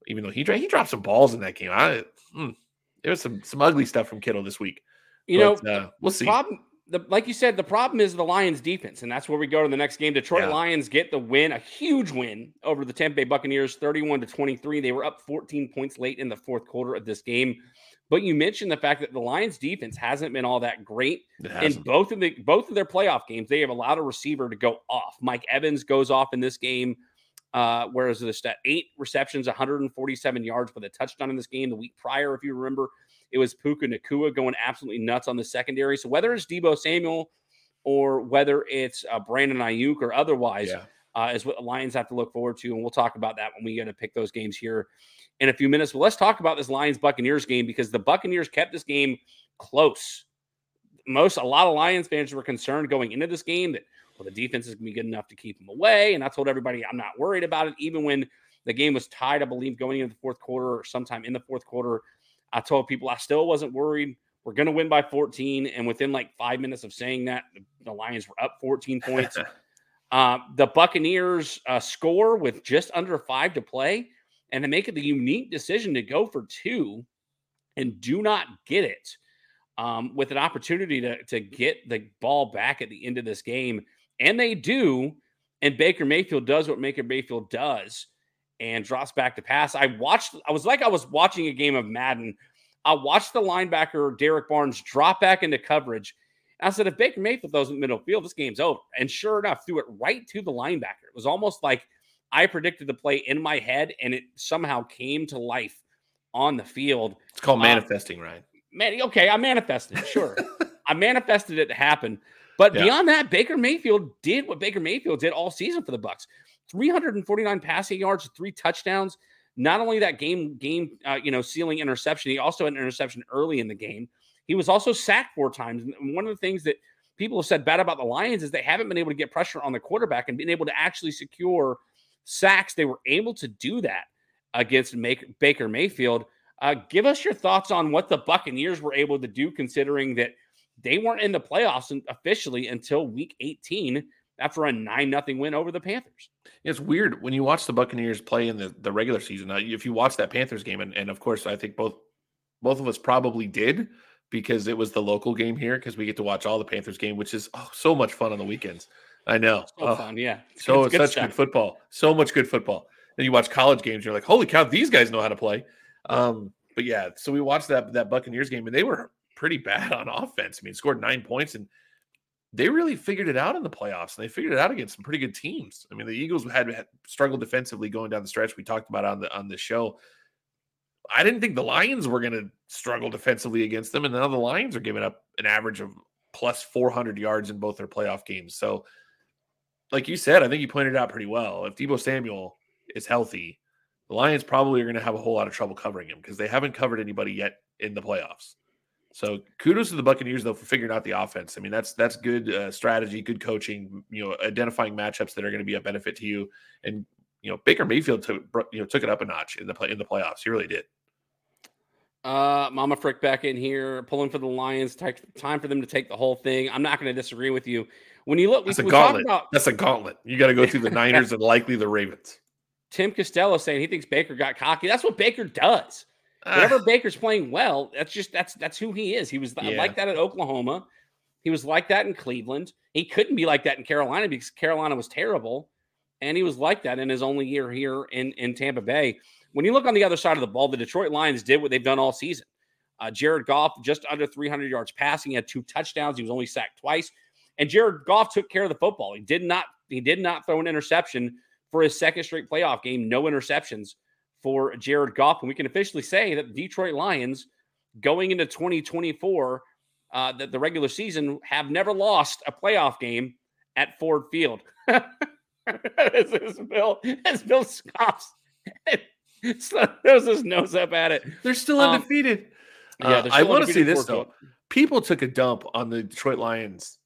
Speaker 2: even though he he dropped some balls in that game, I hmm, there was some some ugly stuff from Kittle this week.
Speaker 1: You but, know, uh, we'll see. Problem, the, like you said, the problem is the Lions' defense, and that's where we go to the next game. Detroit yeah. Lions get the win, a huge win over the Tampa Bay Buccaneers, thirty-one to twenty-three. They were up fourteen points late in the fourth quarter of this game. But you mentioned the fact that the Lions defense hasn't been all that great in both of the both of their playoff games. They have allowed a receiver to go off. Mike Evans goes off in this game. Uh, whereas the stat eight receptions, 147 yards with a touchdown in this game. The week prior, if you remember, it was Puka Nacua going absolutely nuts on the secondary. So whether it's Deebo Samuel or whether it's uh, Brandon Aiyuk or otherwise, yeah. uh, is what the Lions have to look forward to. And we'll talk about that when we get to pick those games here in a few minutes. But let's talk about this Lions Buccaneers game because the Buccaneers kept this game close. Most a lot of Lions fans were concerned going into this game that well, the defense is going to be good enough to keep them away. And I told everybody I'm not worried about it. Even when the game was tied, I believe, going into the fourth quarter or sometime in the fourth quarter, I told people I still wasn't worried. We're going to win by 14. And within like five minutes of saying that, the Lions were up 14 points. [LAUGHS] uh, the Buccaneers uh, score with just under five to play and they make it the unique decision to go for two and do not get it um, with an opportunity to, to get the ball back at the end of this game and they do. And Baker Mayfield does what Baker Mayfield does and drops back to pass. I watched, I was like I was watching a game of Madden. I watched the linebacker Derrick Barnes drop back into coverage. I said, if Baker Mayfield throws in the middle field, this game's over. And sure enough, threw it right to the linebacker. It was almost like I predicted the play in my head and it somehow came to life on the field.
Speaker 2: It's called uh, manifesting, uh, Ryan.
Speaker 1: Man, okay, I manifested, sure. [LAUGHS] I manifested it to happen. But yeah. beyond that, Baker Mayfield did what Baker Mayfield did all season for the Bucks: 349 passing yards, three touchdowns. Not only that game game uh, you know sealing interception, he also had an interception early in the game. He was also sacked four times. And one of the things that people have said bad about the Lions is they haven't been able to get pressure on the quarterback and been able to actually secure sacks. They were able to do that against Make, Baker Mayfield. Uh, give us your thoughts on what the Buccaneers were able to do, considering that they weren't in the playoffs officially until Week 18 after a nine nothing win over the Panthers.
Speaker 2: It's weird when you watch the Buccaneers play in the, the regular season. Uh, if you watch that Panthers game, and, and of course, I think both both of us probably did because it was the local game here because we get to watch all the Panthers game, which is oh, so much fun on the weekends. I know.
Speaker 1: So oh, fun, yeah.
Speaker 2: It's so it's such good football. So much good football. And you watch college games, you're like, holy cow, these guys know how to play. Um, but yeah, so we watched that that Buccaneers game, and they were pretty bad on [LAUGHS] offense. I mean, scored nine points, and they really figured it out in the playoffs. And they figured it out against some pretty good teams. I mean, the Eagles had, had struggled defensively going down the stretch. We talked about on the on the show. I didn't think the Lions were going to struggle defensively against them, and now the Lions are giving up an average of plus 400 yards in both their playoff games. So, like you said, I think you pointed out pretty well. If Deebo Samuel is healthy, the Lions probably are going to have a whole lot of trouble covering him because they haven't covered anybody yet in the playoffs. So kudos to the Buccaneers though for figuring out the offense. I mean that's that's good uh, strategy, good coaching. You know, identifying matchups that are going to be a benefit to you. And you know, Baker Mayfield took you know took it up a notch in the play in the playoffs. He really did.
Speaker 1: Uh, Mama Frick back in here, pulling for the Lions. Time for them to take the whole thing. I'm not going to disagree with you. When you look,
Speaker 2: that's we, a gauntlet. About, that's a gauntlet. You got to go through the [LAUGHS] Niners and likely the Ravens.
Speaker 1: Tim Costello saying he thinks Baker got cocky. That's what Baker does. Whenever uh, Baker's playing well, that's just that's that's who he is. He was yeah. like that at Oklahoma. He was like that in Cleveland. He couldn't be like that in Carolina because Carolina was terrible, and he was like that in his only year here in in Tampa Bay. When you look on the other side of the ball, the Detroit Lions did what they've done all season. Uh, Jared Goff just under 300 yards passing, he had two touchdowns. He was only sacked twice, and Jared Goff took care of the football. He did not he did not throw an interception for his second straight playoff game. No interceptions for Jared Goff. And we can officially say that the Detroit Lions going into 2024, uh, that the regular season have never lost a playoff game at Ford Field. [LAUGHS] as, as Bill, as Bill scoffs, throws his nose up at it.
Speaker 2: They're still um, undefeated. Um, yeah, I want to see this though. People took a dump on the Detroit Lions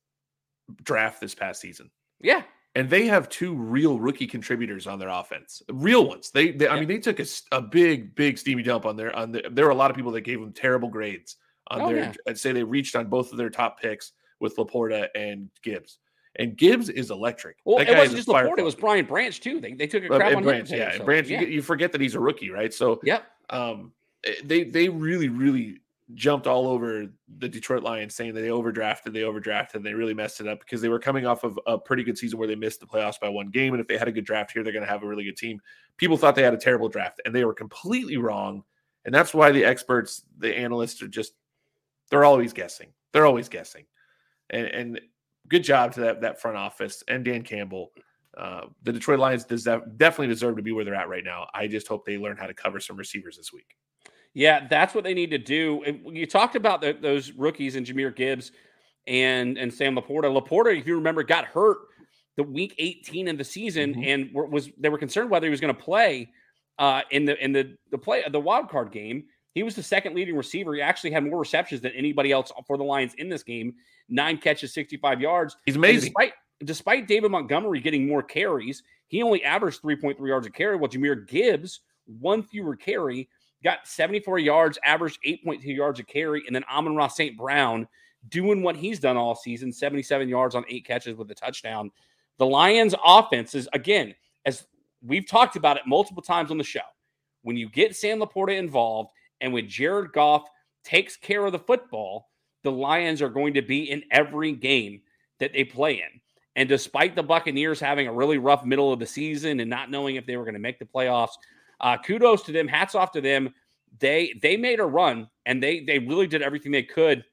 Speaker 2: draft this past season.
Speaker 1: Yeah,
Speaker 2: and they have two real rookie contributors on their offense, real ones. They, they yeah. I mean, they took a, a, big, big steamy dump on their on the, there were a lot of people that gave them terrible grades on oh, their. Yeah. I'd say they reached on both of their top picks with Laporta and Gibbs. And Gibbs is electric.
Speaker 1: Well, it wasn't just Laporta; it was Brian Branch too. They, they took a crap on
Speaker 2: Branch.
Speaker 1: Him,
Speaker 2: yeah, so, Branch. Yeah. You, you forget that he's a rookie, right? So,
Speaker 1: yep.
Speaker 2: Um, eh, they they really really jumped all over the Detroit Lions saying that they overdrafted, they overdrafted, and they really messed it up because they were coming off of a pretty good season where they missed the playoffs by one game. And if they had a good draft here, they're going to have a really good team. People thought they had a terrible draft, and they were completely wrong. And that's why the experts, the analysts are just, they're always guessing. They're always guessing. And, and good job to that, that front office and Dan Campbell. Uh, the Detroit Lions deserve, definitely deserve to be where they're at right now. I just hope they learn how to cover some receivers this week.
Speaker 1: Yeah, that's what they need to do. You talked about the, those rookies and Jahmyr Gibbs and and Sam Laporta. Laporta, if you remember, got hurt the week 18 of the season mm-hmm. and was they were concerned whether he was going to play uh, in the in the the play the wild card game. He was the second leading receiver. He actually had more receptions than anybody else for the Lions in this game. Nine catches, 65 yards.
Speaker 2: He's amazing.
Speaker 1: despite despite David Montgomery getting more carries, he only averaged 3.3 yards a carry. While Jahmyr Gibbs one fewer carry got 74 yards, averaged 8.2 yards a carry, and then Amon-Ra St. Brown doing what he's done all season 77 yards on eight catches with a touchdown. The Lions' offense is, again, as we've talked about it multiple times on the show, when you get Sam Laporta involved and when Jared Goff takes care of the football, the Lions are going to be in every game that they play in. And despite the Buccaneers having a really rough middle of the season and not knowing if they were going to make the playoffs, uh, kudos to them. Hats off to them. They they made a run and they they really did everything they could,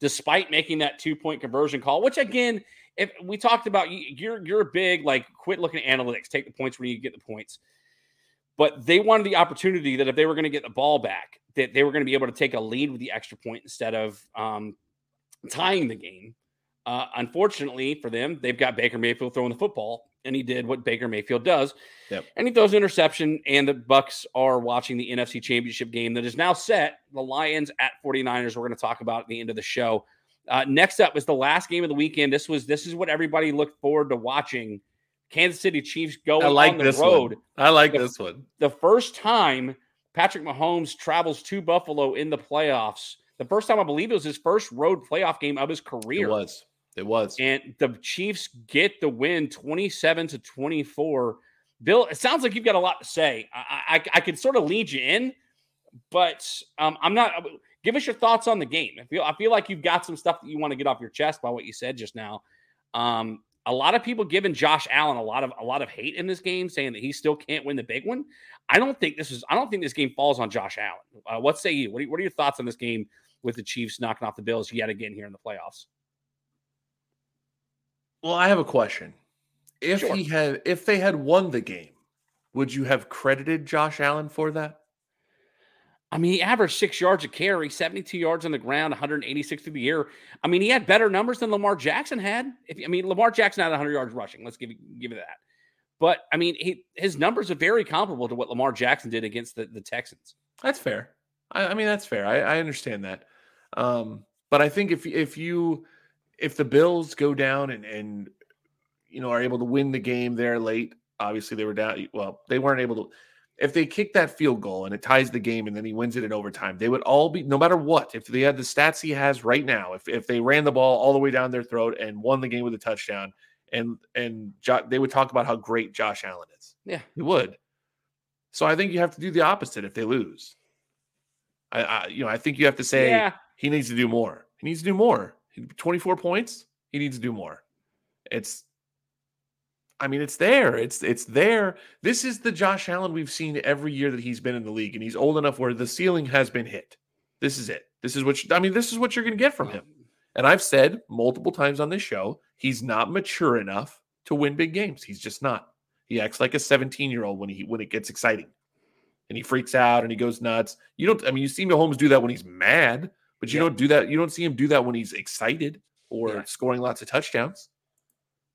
Speaker 1: despite making that two point conversion call. Which again, if we talked about, you're you're big like quit looking at analytics, take the points when you get the points. But they wanted the opportunity that if they were going to get the ball back, that they were going to be able to take a lead with the extra point instead of um, tying the game. Uh, unfortunately for them, they've got Baker Mayfield throwing the football, and he did what Baker Mayfield does. Yep. And he throws an interception, and the Bucks are watching the NFC Championship game that is now set. The Lions at 49ers, we're going to talk about at the end of the show. Uh, next up was the last game of the weekend. This was this is what everybody looked forward to watching. Kansas City Chiefs going
Speaker 2: I like
Speaker 1: on the
Speaker 2: this
Speaker 1: road.
Speaker 2: one. I like
Speaker 1: The-
Speaker 2: this one.
Speaker 1: The first time Patrick Mahomes travels to Buffalo in the playoffs. The first time I believe it was his first road playoff game of his
Speaker 2: It
Speaker 1: career.
Speaker 2: was. It was.
Speaker 1: And the Chiefs get the win 27 to 24. Bill, it sounds like you've got a lot to say. I, I, I could sort of lead you in, but um, I'm not. Give us your thoughts on the game. I feel, I feel like you've got some stuff that you want to get off your chest by what you said just now. Um, a lot of people giving Josh Allen a lot of a lot of hate in this game, saying that he still can't win the big one. I don't think this is. I don't think this game falls on Josh Allen. Uh, what say you? What are, what are your thoughts on this game with the Chiefs knocking off the Bills yet again here in the playoffs?
Speaker 2: Well, I have a question. If
Speaker 1: Sure.
Speaker 2: he had if they had won the game, would you have credited Josh Allen for that?
Speaker 1: I mean, he averaged six yards a carry, 72 yards on the ground, 186 through the air. I mean, he had better numbers than Lamar Jackson had. If I mean, Lamar Jackson had 100 yards rushing. Let's give it- give it that. But I mean, he, his numbers are very comparable to what Lamar Jackson did against the, the Texans.
Speaker 2: That's fair. I, I mean, that's fair. I, I understand that. Um, but I think if if you if the Bills go down and and you know are able to win the game there late, obviously they were down. Well, they weren't able to. If they kick that field goal and it ties the game and then he wins it in overtime, they would all be no matter what. If they had the stats he has right now, if if they ran the ball all the way down their throat and won the game with a touchdown, and and jo- they would talk about how great Josh Allen is.
Speaker 1: Yeah.
Speaker 2: They would. So I think you have to do the opposite if they lose. I, I you know I think you have to say
Speaker 1: yeah,
Speaker 2: he needs to do more. He needs to do more. 24 points. He needs to do more. It's I mean it's there. It's it's there. This is the Josh Allen we've seen every year that he's been in the league and he's old enough where the ceiling has been hit. This is it. This is what you, I mean this is what you're going to get from him. And I've said multiple times on this show, he's not mature enough to win big games. He's just not. He acts like a 17 year old when he when it gets exciting, and he freaks out and he goes nuts. You don't. I mean, you see Mahomes do that when he's mad, but you
Speaker 1: Yeah.
Speaker 2: don't do that. You don't see him do that when he's excited or
Speaker 1: Yeah.
Speaker 2: scoring lots of touchdowns.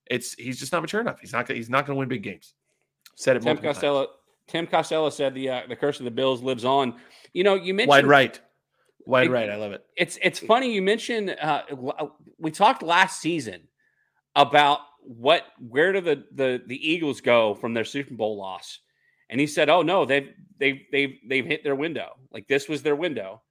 Speaker 2: It's he's just not mature enough. He's not. He's not going to win big games. Said it
Speaker 1: Tim
Speaker 2: multiple times.
Speaker 1: Costello. Tim Costello said the uh, the curse of the Bills lives on. You know, you mentioned
Speaker 2: Wide right, wide
Speaker 1: It-
Speaker 2: right. I love it.
Speaker 1: it's it's funny you mentioned uh, we talked last season about what where do the the the Eagles go from their Super Bowl loss, and he said, "Oh no, they've they've they've they've hit their window. Like this was their window,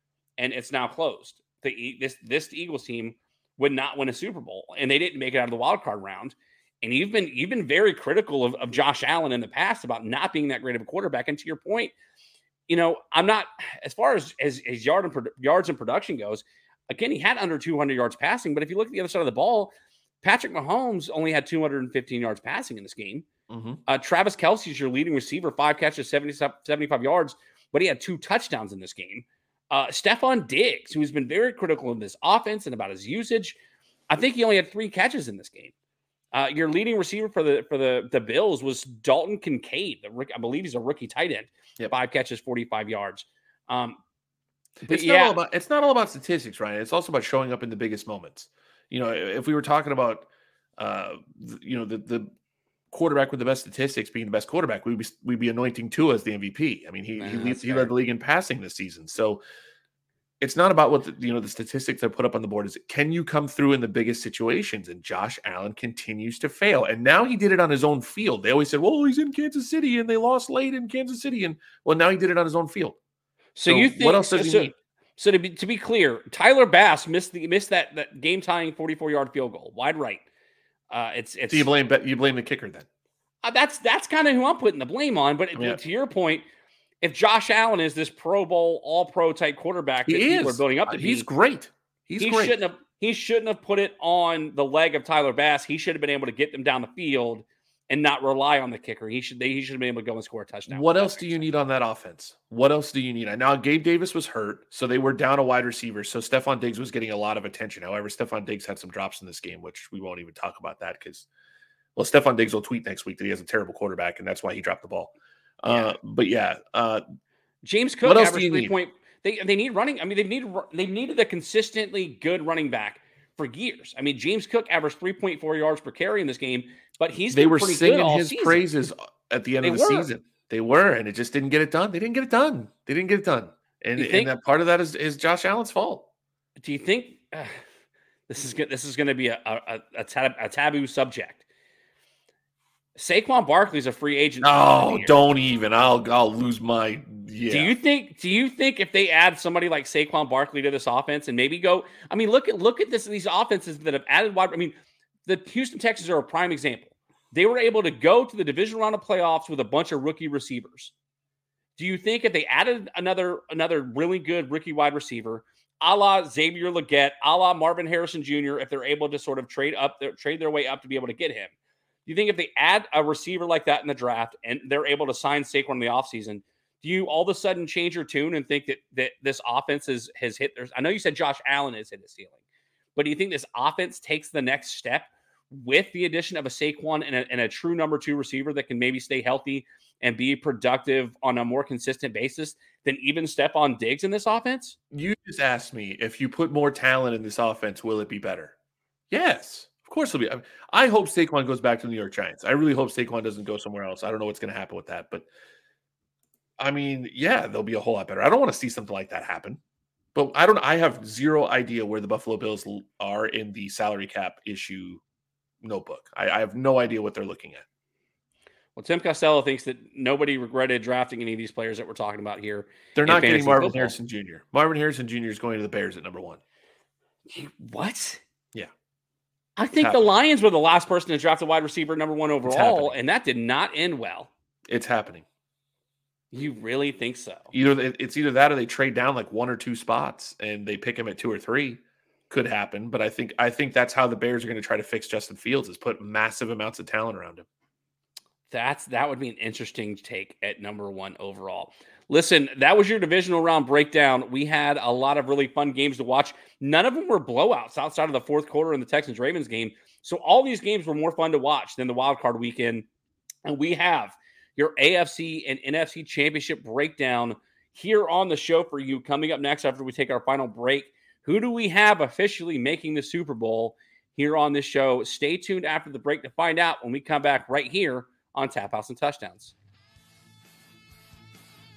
Speaker 1: and it's now closed. The this this Eagles team would not win a Super Bowl, and they didn't make it out of the wild card round." And you've been you've been very critical of, of Josh Allen in the past about not being that great of a quarterback. And to your point, you know, I'm not as far as as, as yard and yards and production goes. Again, he had under 200 yards passing, but if you look at the other side of the ball, Patrick Mahomes only had 215 yards passing in this game.
Speaker 2: Mhm.
Speaker 1: Uh, Travis Kelce's your leading receiver, five catches, 70, 75 yards, but he had two touchdowns in this game. Uh, Stefon Diggs, who's been very critical of this offense and about his usage, I think he only had three catches in this game. Uh, your leading receiver for the for the the Bills was Dalton Kincaid. The I believe he's a rookie tight end.
Speaker 2: Yep.
Speaker 1: Five catches, 45 yards. Um, but
Speaker 2: It's
Speaker 1: yeah,
Speaker 2: not all about it's not all about statistics, Ryan. It's also about showing up in the biggest moments. You know, if we were talking about uh you know the the quarterback with the best statistics being the best quarterback, we'd be we'd be anointing Tua as the MVP. I mean, he
Speaker 1: Nah,
Speaker 2: he, leads, he led the league in passing this season. So it's not about what the, you know the statistics that put up on the board is can you come through in the biggest situations and Josh Allen continues to fail and now he did it on his own field they always said well he's in Kansas City and they lost late in Kansas City and well now he did it on his own field
Speaker 1: so,
Speaker 2: so
Speaker 1: you think
Speaker 2: what else does he
Speaker 1: so,
Speaker 2: need?
Speaker 1: So to be to be clear, Tyler Bass missed the missed that that game tying 44 yard field goal, wide right. Uh, it's it's
Speaker 2: do you blame you blame the kicker then
Speaker 1: Uh, that's that's kind of who I'm putting the blame on. But
Speaker 2: Yeah.
Speaker 1: to your point, if Josh Allen is this Pro Bowl, All Pro type quarterback that
Speaker 2: he
Speaker 1: people
Speaker 2: is
Speaker 1: are building up to
Speaker 2: Uh, he's
Speaker 1: be,
Speaker 2: great he's
Speaker 1: he
Speaker 2: great
Speaker 1: shouldn't have he shouldn't have put it on the leg of Tyler Bass. He should have been able to get them down the field and not rely on the kicker. He should they, he should have been able to go and score a touchdown.
Speaker 2: What else do you
Speaker 1: sense.
Speaker 2: need on that offense? What else do you need? I now, Gabe Davis was hurt, so they were down a wide receiver. So Stefon Diggs was getting a lot of attention. However, Stefon Diggs had some drops in this game, which we won't even talk about that because, well, Stefon Diggs will tweet next week that he has a terrible quarterback, and that's why he dropped the ball. Uh, but yeah, uh,
Speaker 1: James Cook
Speaker 2: What else do you need?
Speaker 1: point. They they need running. I mean, they need they've needed a consistently good running back for years. I mean, James Cook averaged 3.4 yards per carry in this game, but he's
Speaker 2: they
Speaker 1: been
Speaker 2: were singing
Speaker 1: good all
Speaker 2: his
Speaker 1: season.
Speaker 2: praises at the end
Speaker 1: They
Speaker 2: of the
Speaker 1: were.
Speaker 2: season. They were, and it just didn't get it done. They didn't get it done. They didn't get it done, and,
Speaker 1: You
Speaker 2: and that part of that is, is Josh Allen's fault.
Speaker 1: Do you think uh, [SIGHS] This is good. This is going to be a a, a, tab, a taboo subject. Saquon Barkley's a free agent.
Speaker 2: Oh, don't even. I'll I'll lose my. Yeah.
Speaker 1: Do you think? Do you think if they add somebody like Saquon Barkley to this offense and maybe go? I mean, look at look at this. These offenses that have added wide. I mean, the Houston Texans are a prime example. They were able to go to the division round of playoffs with a bunch of rookie receivers. Do you think if they added another another really good rookie wide receiver, a la Xavier Legette, a la Marvin Harrison Jr., if they're able to sort of trade up their trade their way up to be able to get him, do you think if they add a receiver like that in the draft and they're able to sign Saquon in the offseason, do you all of a sudden change your tune and think that that this offense is, has hit their I know you said Josh Allen has hit the ceiling, but do you think this offense takes the next step with the addition of a Saquon and a, and a true number two receiver that can maybe stay healthy and be productive on a more consistent basis than even Stefon Diggs in this offense?
Speaker 2: You just asked me if you put more talent in this offense, will it be better? Yes, of course it'll be. I, hope Saquon goes back to the New York Giants. I really hope Saquon doesn't go somewhere else. I don't know what's going to happen with that, but I mean, yeah, they'll be a whole lot better. I don't want to see something like that happen. But I don't. I have zero idea where the Buffalo Bills are in the salary cap issue notebook. I, I have no idea what they're looking at.
Speaker 1: Well, Tim Costello thinks that nobody regretted drafting any of these players that we're talking about here.
Speaker 2: They're not getting Marvin football. Harrison Jr. Marvin Harrison Jr. is going to the Bears at number one.
Speaker 1: What? I think the Lions were the last person to draft a wide receiver number one overall, and that did not end well.
Speaker 2: It's happening.
Speaker 1: You really think so?
Speaker 2: Either it's either that or they trade down like one or two spots and they pick him at two or three could happen, but I think I think that's how the Bears are going to try to fix Justin Fields is put massive amounts of talent around him.
Speaker 1: That's that would be an interesting take at number one overall. Listen, that was your divisional round breakdown. We had a lot of really fun games to watch. None of them were blowouts outside of the fourth quarter in the Texans Ravens game. So all these games were more fun to watch than the wild card weekend. And we have your AFC and NFC championship breakdown here on the show for you coming up next after we take our final break. Who do we have officially making the Super Bowl here on this show? Stay tuned after the break to find out when we come back right here on Tap Outs and Touchdowns.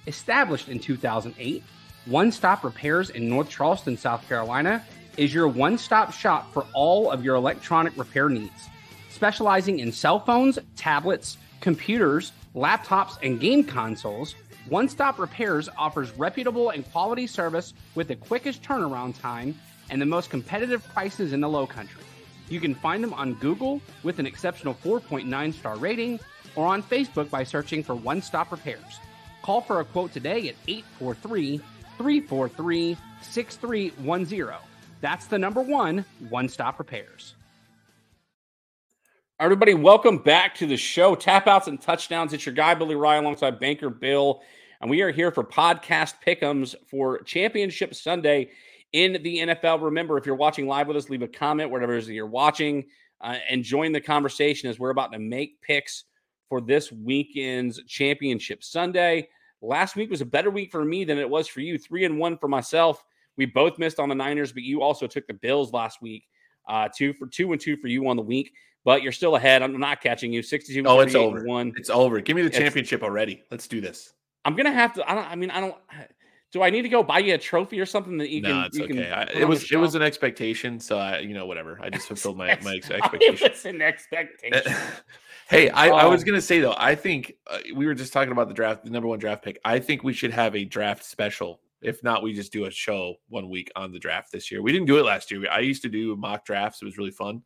Speaker 3: Established in 2008, One Stop Repairs in North Charleston, South Carolina is your one stop shop for all of your electronic repair needs. Specializing in cell phones, tablets, computers, laptops, and game consoles, one Stop Repairs offers reputable and quality service with the quickest turnaround time and the most competitive prices in the low country. You can find them on Google with an exceptional 4.9 star rating or on Facebook by searching for One Stop Repairs. Call for a quote today at 843 343 6310. That's the number one, One Stop Repairs.
Speaker 1: Everybody, welcome back to the show. Tap outs and touchdowns. It's your guy, Billy Ryan, alongside Banker Bill. And we are here for podcast pickums for Championship Sunday in the NFL. Remember, if you're watching live with us, leave a comment, whatever it is that you're watching, uh, and join the conversation as we're about to make picks for this weekend's Championship Sunday. Last week was a better week for me than it was for you. Three and one for myself. We both missed on the Niners, but you also took the Bills last week. Uh, two for two and two for you on the week but you're still ahead. I'm not catching you. 62.
Speaker 2: Oh, it's over. One. It's over. Give me the championship it's, already. Let's do this.
Speaker 1: I'm gonna have to. I don't. I mean, I don't. Do I need to go buy you a trophy or something that you
Speaker 2: no,
Speaker 1: can?
Speaker 2: it's
Speaker 1: you
Speaker 2: okay.
Speaker 1: Can
Speaker 2: I, it was it was an expectation, so I you know whatever. I just fulfilled my [LAUGHS] my expectation. [LAUGHS]
Speaker 1: It was an [LAUGHS] expectation.
Speaker 2: Hey, I, I was gonna say though, I think uh, we were just talking about the draft, the number one draft pick. I think we should have a draft special. If not, we just do a show one week on the draft this year. We didn't do it last year. I used to do mock drafts. It was really fun.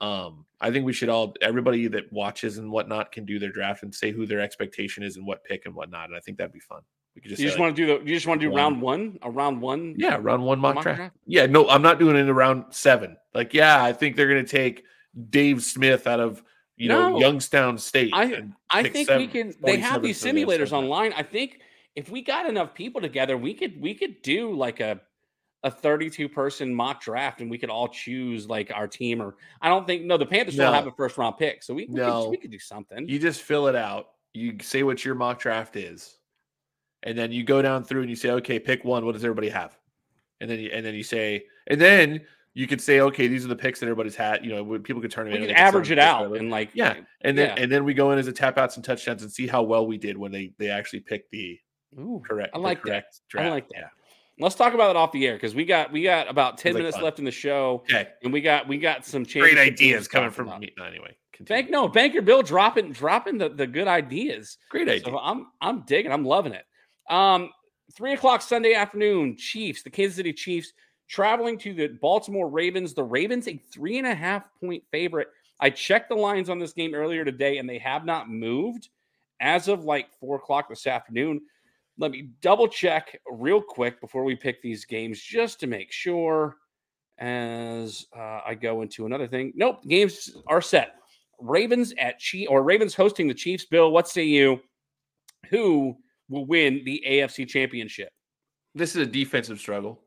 Speaker 2: Um, I think we should all everybody that watches and whatnot can do their draft and say who their expectation is and what pick and whatnot. And I think that'd be fun.
Speaker 1: We could just you just like, want to do the you just want to do one. round one, a round one.
Speaker 2: Yeah, round one mock, mock draft. draft. Yeah, no, I'm not doing it in round seven. Like, yeah, I think they're gonna take Dave Smith out of you no, know Youngstown State.
Speaker 1: I I think seven, we can. They have these simulators online. I think if we got enough people together, we could we could do like a a 32 person mock draft and we could all choose like our team or I don't think no the Panthers no. don't have a first round pick so we, we, no. could, we could do something.
Speaker 2: You just fill it out. You say what your mock draft is. And then you go down through and you say okay, pick one. What does everybody have? And then you, and then you say and then you could say okay, these are the picks that everybody's had, you know, people could turn them
Speaker 1: in. average it out and like
Speaker 2: yeah. And then yeah. and then we go in as a tap outs and touchdowns and see how well we did when they they actually picked the
Speaker 1: Ooh, correct. I like that. Draft. I like that. Yeah. Let's talk about it off the air because we got we got about ten
Speaker 2: like
Speaker 1: minutes
Speaker 2: fun.
Speaker 1: left in the show,
Speaker 2: Okay.
Speaker 1: and we got we got some
Speaker 2: Great ideas coming from
Speaker 1: about.
Speaker 2: me. No, anyway. continue.
Speaker 1: Bank no Banker Bill dropping dropping the, the good ideas.
Speaker 2: Great idea.
Speaker 1: So I'm I'm digging. I'm loving it. Um, three o'clock Sunday afternoon. Chiefs, the Kansas City Chiefs, traveling to the Baltimore Ravens. The Ravens a three and a half point favorite. I checked the lines on this game earlier today, and they have not moved as of like four o'clock this afternoon. Let me double check real quick before we pick these games, just to make sure. As uh, I go into another thing, nope, games are set. Ravens at Chief or Ravens hosting the Chiefs. Bill, what say you? Who will win the AFC Championship?
Speaker 2: this is a defensive struggle.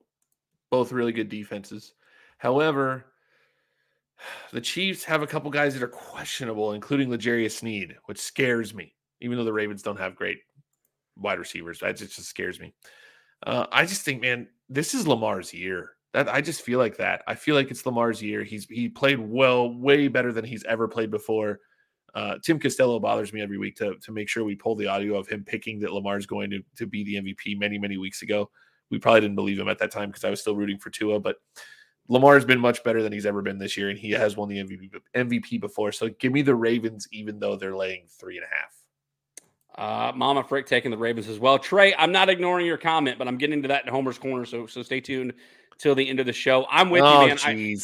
Speaker 2: Both really good defenses. However, the Chiefs have a couple guys that are questionable, including L'Jarius Sneed, which scares me. Even though the Ravens don't have great wide receivers, that just, just scares me. Uh, I just think, man, this is Lamar's year. That I just feel like that. I feel like it's Lamar's year. He's he played well, way better than he's ever played before. Uh, Tim Costello bothers me every week to to make sure we pull the audio of him picking that Lamar's going to to be the MVP many many weeks ago. We probably didn't believe him at that time because I was still rooting for Tua, but Lamar's been much better than he's ever been this year, and he has won the MVP MVP before. So give me the Ravens, even though they're laying three and a half.
Speaker 1: Uh, Mama Frick taking the Ravens as well. Trey, I'm not ignoring your comment, but I'm getting to that in Homer's corner. So so stay tuned till the end of the show. I'm with
Speaker 2: oh,
Speaker 1: you, man. I.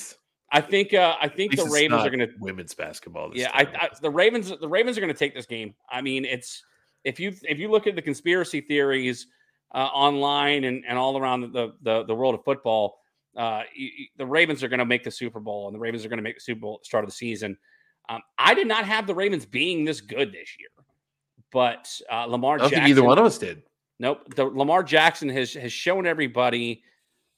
Speaker 1: I think uh, I think the Ravens are going to
Speaker 2: women's basketball. This
Speaker 1: Yeah, I. I the Ravens the Ravens are going to take this game. I mean, it's if you if you look at the conspiracy theories uh, online and, and all around the, the the world of football, uh, you, the Ravens are going to make the Super Bowl, and the Ravens are going to make the Super Bowl start of the season. Um, I did not have the Ravens being this good this year, but uh, Lamar
Speaker 2: I don't
Speaker 1: Jackson.
Speaker 2: think either one of us did.
Speaker 1: Nope. The Lamar Jackson has has shown everybody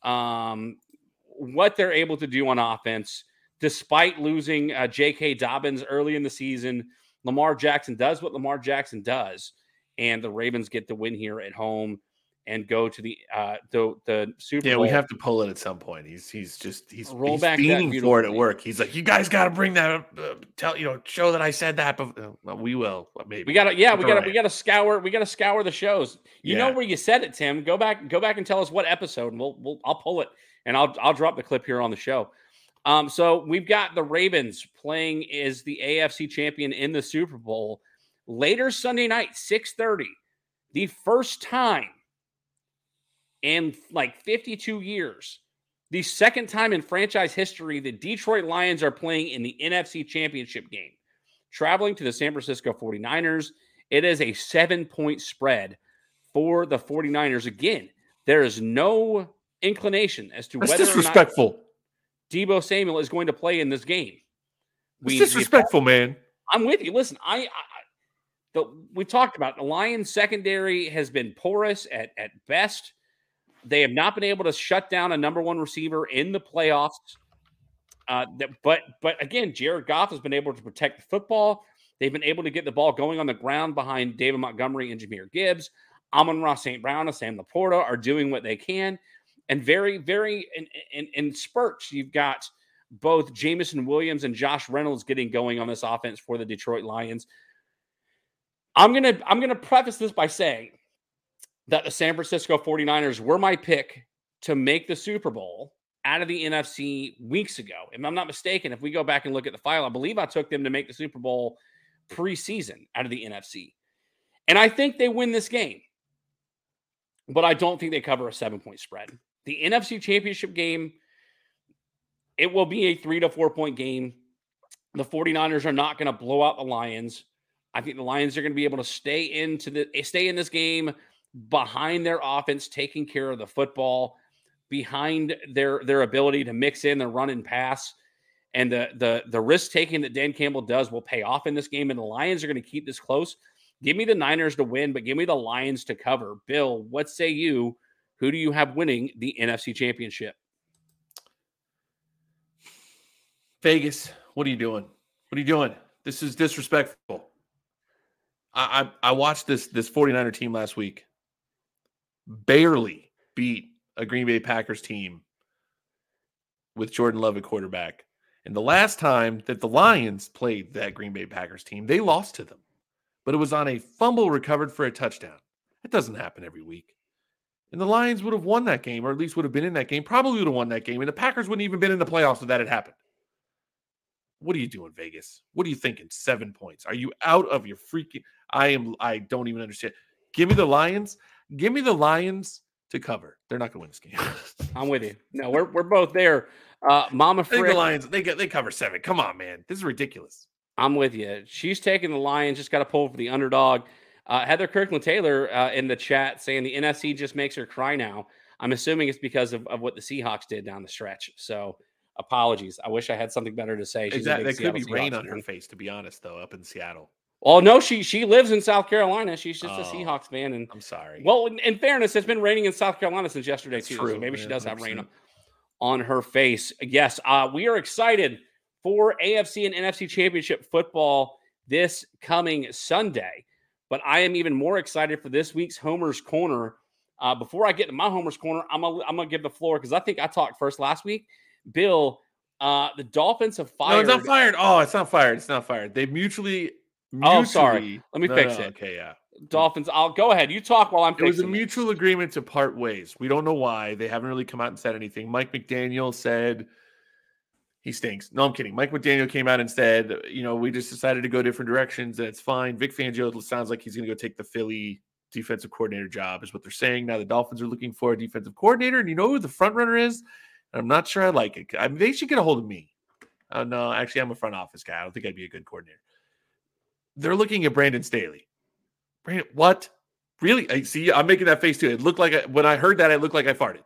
Speaker 1: um, what they're able to do on offense, despite losing uh, J.K. Dobbins early in the season. Lamar Jackson does what Lamar Jackson does, and the Ravens get the win here at home and go to the uh, the the Super
Speaker 2: Yeah,
Speaker 1: Bowl.
Speaker 2: we have to pull it at some point. He's he's just he's,
Speaker 1: Roll
Speaker 2: he's
Speaker 1: back
Speaker 2: for it at work. He's like, you guys got to bring that up. Uh, tell you know, show that I said that. But well, we will maybe.
Speaker 1: We gotta, yeah, we gotta, we gotta scour, we gotta scour the shows. You know where you said it, Tim. Go back, go back and tell us what episode, and we'll, we'll, I'll pull it, and I'll, I'll drop the clip here on the show. Um, so we've got the Ravens playing as the AFC champion in the Super Bowl later Sunday night, six thirty, the first time in like fifty-two years. The second time in franchise history, the Detroit Lions are playing in the NFC Championship game traveling to the San Francisco 49ers. It is a seven point spread for the 49ers. Again, there is no inclination as to
Speaker 2: That's
Speaker 1: whether or not
Speaker 2: disrespectful.
Speaker 1: Deebo Samuel is going to play in this game.
Speaker 2: It's disrespectful, man.
Speaker 1: I'm with you. Listen, I, I the, we talked about the Lions secondary has been porous at, at best. They have not been able to shut down a number one receiver in the playoffs. Uh, but but again, Jared Goff has been able to protect the football. They've been able to get the ball going on the ground behind David Montgomery and Jahmyr Gibbs. Amon-Ra St. Brown and Sam Laporta are doing what they can. And very, very in, in, in spurts, you've got both Jameson Williams and Josh Reynolds getting going on this offense for the Detroit Lions. I'm gonna I'm gonna preface this by saying that the San Francisco 49ers were my pick to make the Super Bowl out of the NFC weeks ago. If I'm not mistaken, if we go back and look at the file, I believe I took them to make the Super Bowl preseason out of the NFC. And I think they win this game. But I don't think they cover a seven point spread. The NFC championship game, it will be a three to four point game. The 49ers are not going to blow out the Lions. I think the Lions are going to be able to stay into the stay in this game behind their offense, taking care of the football, behind their their ability to mix in the run and pass. And the the the risk taking that Dan Campbell does will pay off in this game. And the Lions are going to keep this close. Give me the Niners to win, but give me the Lions to cover. Bill, what say you? Who do you have winning the NFC Championship?
Speaker 2: Vegas, what are you doing? What are you doing? This is disrespectful. I, I I watched this this 49er team last week. Barely beat a Green Bay Packers team with Jordan Love at quarterback. And the last time that the Lions played that Green Bay Packers team, they lost to them. But it was on a fumble recovered for a touchdown. It doesn't happen every week. And the Lions would have won that game, or at least would have been in that game, probably would have won that game. And the Packers wouldn't even been in the playoffs if that had happened. What are you doing, Vegas? What are you thinking? Seven points. Are you out of your freaking I am I don't even understand. Give me the Lions. Give me the Lions to cover. They're not gonna win this game.
Speaker 1: I'm with you. No, we're we're both there. Uh Mama Frick,
Speaker 2: the Lions, they get they cover seven. Come on, man. This is ridiculous.
Speaker 1: I'm with you. She's taking the Lions, just got to pull for the underdog. Uh, Heather Kirkland Taylor uh, in the chat saying the NFC just makes her cry now. I'm assuming it's because of, of what the Seahawks did down the stretch. So apologies. I wish I had something better to say. She's
Speaker 2: Exactly. That could be
Speaker 1: Seattle
Speaker 2: rain
Speaker 1: Seahawks
Speaker 2: on her face, to be honest, though, up in Seattle.
Speaker 1: Oh no, she she lives in South Carolina. She's just a
Speaker 2: Oh.
Speaker 1: Seahawks fan. And
Speaker 2: I'm sorry.
Speaker 1: well, in, in fairness, it's been raining in South Carolina since yesterday
Speaker 2: That's
Speaker 1: too.
Speaker 2: true,
Speaker 1: So maybe she
Speaker 2: yeah,
Speaker 1: does have rain
Speaker 2: 100%.
Speaker 1: on her face. Yes, uh, we are excited for AFC and NFC championship football this coming Sunday. But I am even more excited for this week's Homer's Corner. Uh, before I get to my Homer's Corner, I'm gonna, I'm gonna give the floor because I think I talked first last week. Bill, uh, the Dolphins have fired.
Speaker 2: no, it's not fired. Oh, it's not fired. It's not fired. They mutually.
Speaker 1: Oh, sorry. Let me
Speaker 2: No,
Speaker 1: fix
Speaker 2: no,
Speaker 1: it.
Speaker 2: Okay, yeah.
Speaker 1: Dolphins. I'll go ahead. You talk while I'm
Speaker 2: It was a mutual agreement to part ways. We don't know why. They haven't really come out and said anything. Mike McDaniel said he stinks. No, I'm kidding. Mike McDaniel came out and said, you know, we just decided to go different directions. That's fine. Vic Fangio sounds like he's going to go take the Philly defensive coordinator job, is what they're saying. Now the Dolphins are looking for a defensive coordinator, and you know who the front runner is? I'm not sure I like it. I mean, they should get a hold of me. Uh, no, actually, I'm a front office guy. I don't think I'd be a good coordinator. They're looking at Brandon Staley. Brandon, what? Really? I see. I'm making that face too. It looked like I, when I heard that, it looked like I farted.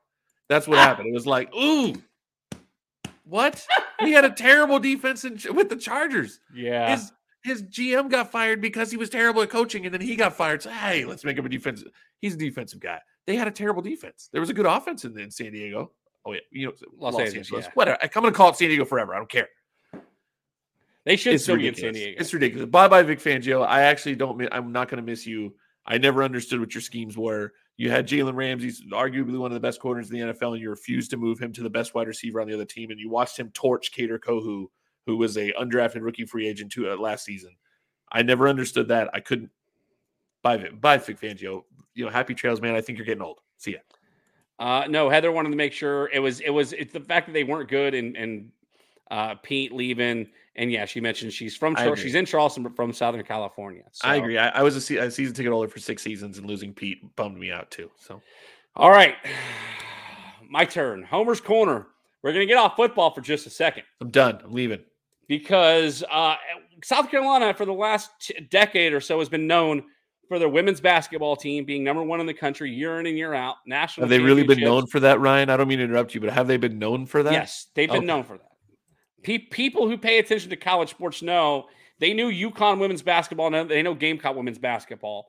Speaker 2: That's what ah. happened. It was like, ooh, what? he had a terrible defense in, with the Chargers.
Speaker 1: Yeah.
Speaker 2: His his GM got fired because he was terrible at coaching, and then he got fired. So hey, let's make him a defensive. He's a defensive guy. They had a terrible defense. There was a good offense in, in San Diego. Oh yeah, you know
Speaker 1: Los Angeles, yeah.
Speaker 2: Whatever. I'm going to call it San Diego forever. I don't care.
Speaker 1: They should
Speaker 2: It's
Speaker 1: still be in
Speaker 2: ridiculous.
Speaker 1: San Diego.
Speaker 2: It's ridiculous. Bye bye, Vic Fangio. I actually don't. I'm not going to miss you. I never understood what your schemes were. You had Jalen Ramsey, arguably one of the best corners in the NFL, and you refused to move him to the best wide receiver on the other team, and you watched him torch Kader Kohou, who was a undrafted rookie free agent to uh, last season. I never understood that. I couldn't. Bye, Vic, bye, Vic Fangio. You know, happy trails, man. I think you're getting old. See ya.
Speaker 1: Uh, no, Heather wanted to make sure it was it was it's the fact that they weren't good and and uh, Pete leaving and yeah, she mentioned she's from Char- she's in Charleston but from Southern California.
Speaker 2: I agree. I, I was a, se- a season ticket holder for six seasons, and losing Pete bummed me out too. So
Speaker 1: All right, [SIGHS] my turn. Homer's corner. We're gonna get off football for just a second
Speaker 2: I'm done. I'm leaving.
Speaker 1: because uh, South Carolina for the last t- decade or so has been known for their women's basketball team being number one in the country year in and year out. National.
Speaker 2: Have they really been known for that, Ryan? I don't mean to interrupt you, but have they been known for that?
Speaker 1: Yes, they've been
Speaker 2: Okay.
Speaker 1: known for that. Pe- people who pay attention to college sports know they knew UConn women's basketball, and they know Gamecock women's basketball,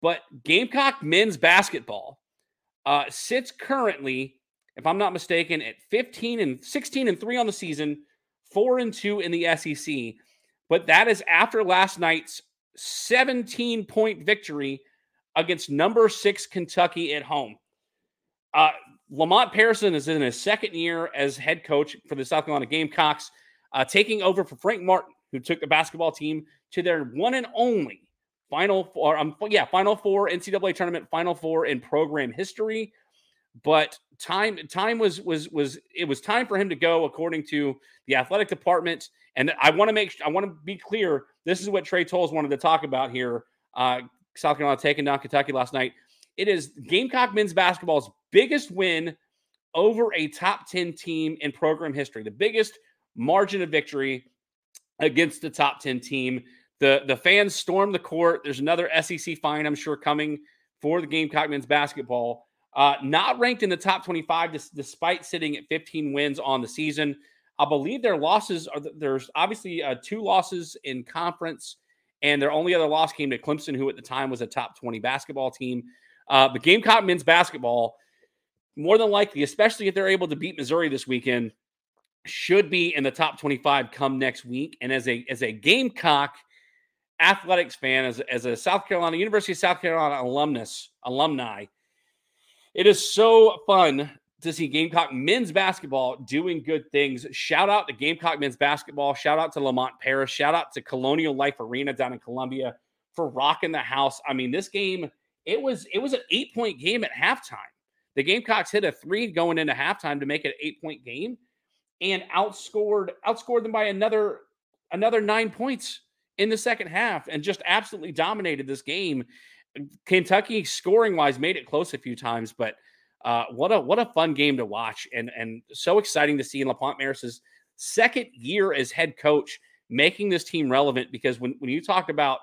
Speaker 1: but Gamecock men's basketball uh, sits currently, if I'm not mistaken, at 15 and 16 and three on the season, four and two in the SEC. But that is after last night's 17 point victory against number six Kentucky at home. Uh, Lamont Paris is in his second year as head coach for the South Carolina Gamecocks, uh, taking over for Frank Martin, who took the basketball team to their one and only final four, um, yeah, final four NCAA tournament, final four in program history. But time time was was was it was time for him to go, according to the athletic department. And I want to make I want to be clear. This is what Trey Tolles wanted to talk about here. Uh, South Carolina taking down Kentucky last night. It is Gamecock men's basketball's biggest win over a top 10 team in program history, the biggest margin of victory against the top 10 team. The, the fans stormed the court. There's another SEC fine, I'm sure, coming for the Gamecock men's basketball. Uh, not ranked in the top 25 dis- despite sitting at 15 wins on the season. I believe their losses are there's obviously uh, two losses in conference, and their only other loss came to Clemson, who at the time was a top 20 basketball team. Uh, but Gamecock men's basketball, more than likely, especially if they're able to beat Missouri this weekend, should be in the top 25 come next week. And as a as a Gamecock athletics fan, as, as a South Carolina University of South Carolina alumnus alumni, it is so fun to see Gamecock men's basketball doing good things. Shout out to Gamecock men's basketball. Shout out to Lamont Paris. Shout out to Colonial Life Arena down in Columbia for rocking the house. I mean, this game it was it was an eight point game at halftime. The Gamecocks hit a three going into halftime to make it an eight point game, and outscored outscored them by another another nine points in the second half, and just absolutely dominated this game. Kentucky scoring wise made it close a few times, but uh, what a what a fun game to watch, and and so exciting to see in Lamont Paris's second year as head coach making this team relevant. Because when when you talked about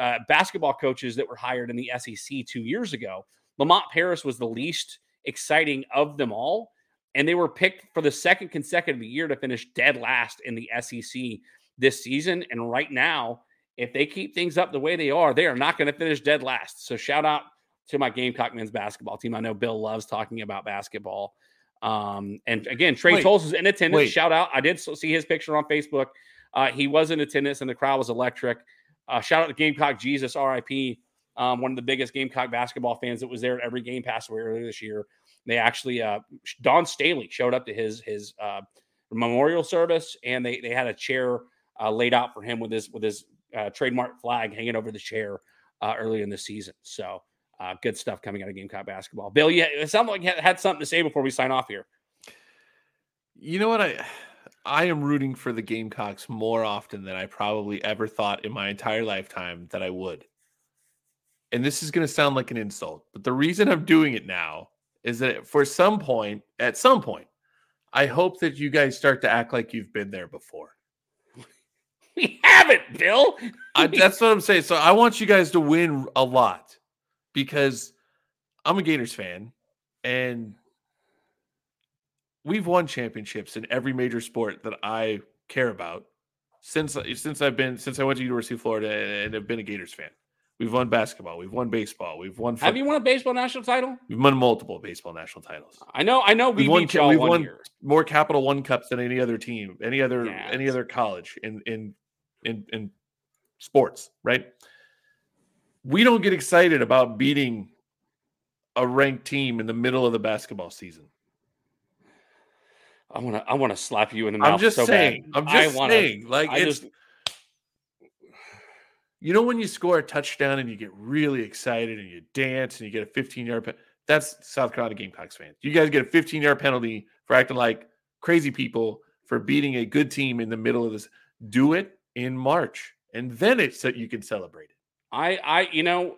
Speaker 1: uh, basketball coaches that were hired in the SEC two years ago, Lamont Paris was the least exciting of them all, and they were picked for the second consecutive year to finish dead last in the SEC this season. And right now, if they keep things up the way they are, they are not going to finish dead last. So shout out to my Gamecock men's basketball team. I know Bill loves talking about basketball. Um, and again, Trey wait, Tolles is in attendance. Wait. Shout out. I did see his picture on Facebook. Uh, he was in attendance and the crowd was electric. Uh, shout out to Gamecock Jesus, RIP. Um, one of the biggest Gamecock basketball fans that was there at every game pass earlier this year. They actually, uh, Dawn Staley showed up to his his uh, memorial service, and they they had a chair uh, laid out for him with his with his uh, trademark flag hanging over the chair uh, early in the season. So uh, good stuff coming out of Gamecock basketball. Bill, yeah, it sounded like you had something to say before we sign off here.
Speaker 2: You know what I I am rooting for the Gamecocks more often than I probably ever thought in my entire lifetime that I would. And this is going to sound like an insult, but the reason I'm doing it now is that for some point, at some point, I hope that you guys start to act like you've been there before. [LAUGHS]
Speaker 1: We haven't, Bill.
Speaker 2: I, [LAUGHS] that's what I'm saying. So I want you guys to win a lot because I'm a Gators fan and we've won championships in every major sport that I care about since since I've been since I went to University of Florida and have been a Gators fan. We've won basketball, we've won baseball, we've won.
Speaker 1: Football. Have you won a baseball national title?
Speaker 2: We've won multiple baseball national titles.
Speaker 1: I know, I know. We we've won, we've won year.
Speaker 2: more Capital One cups than any other team, any other yeah, any other college in in in in sports, right? We don't get excited about beating a ranked team in the middle of the basketball season.
Speaker 1: I want to. I want to slap you in the mouth.
Speaker 2: I'm just
Speaker 1: so
Speaker 2: saying.
Speaker 1: Bad.
Speaker 2: I'm just saying. Like I it's. Just, you know when you score a touchdown and you get really excited and you dance and you get a 15 yard. Pe- that's South Carolina Gamecocks fans. You guys get a 15 yard penalty for acting like crazy people for beating a good team in the middle of this. Do it in March, and then it's that you can celebrate it.
Speaker 1: I, I, you know,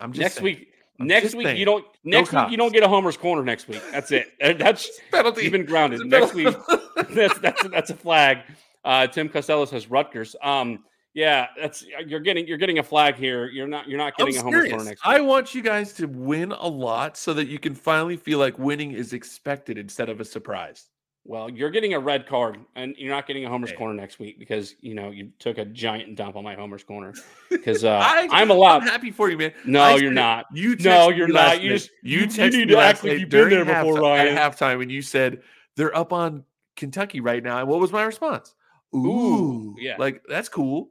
Speaker 1: I'm just next saying. week. I'm next week saying. you don't. Next no week you don't get a homer's corner. Next week, that's it. [LAUGHS] [LAUGHS] That's penalty. You've been grounded. Next week, [LAUGHS] that's that's that's a flag. Uh, Tim Costello says Rutgers. Um, yeah, that's you're getting you're getting a flag here. You're not you're not getting I'm a homer's corner next. Week.
Speaker 2: I want you guys to win a lot so that you can finally feel like winning is expected instead of a surprise.
Speaker 1: Well, you're getting a red card, and you're not getting a Homer's hey. corner next week because you know you took a giant dump on my Homer's corner. [LAUGHS] Because uh, I, am allowed.
Speaker 2: I'm happy for you, man.
Speaker 1: No, I you're not. You no, you're not. You just you, you need to act like you've been there before, Ryan.
Speaker 2: At halftime, when you said they're up on Kentucky right now, and what was my response? Ooh, Ooh yeah, like that's cool.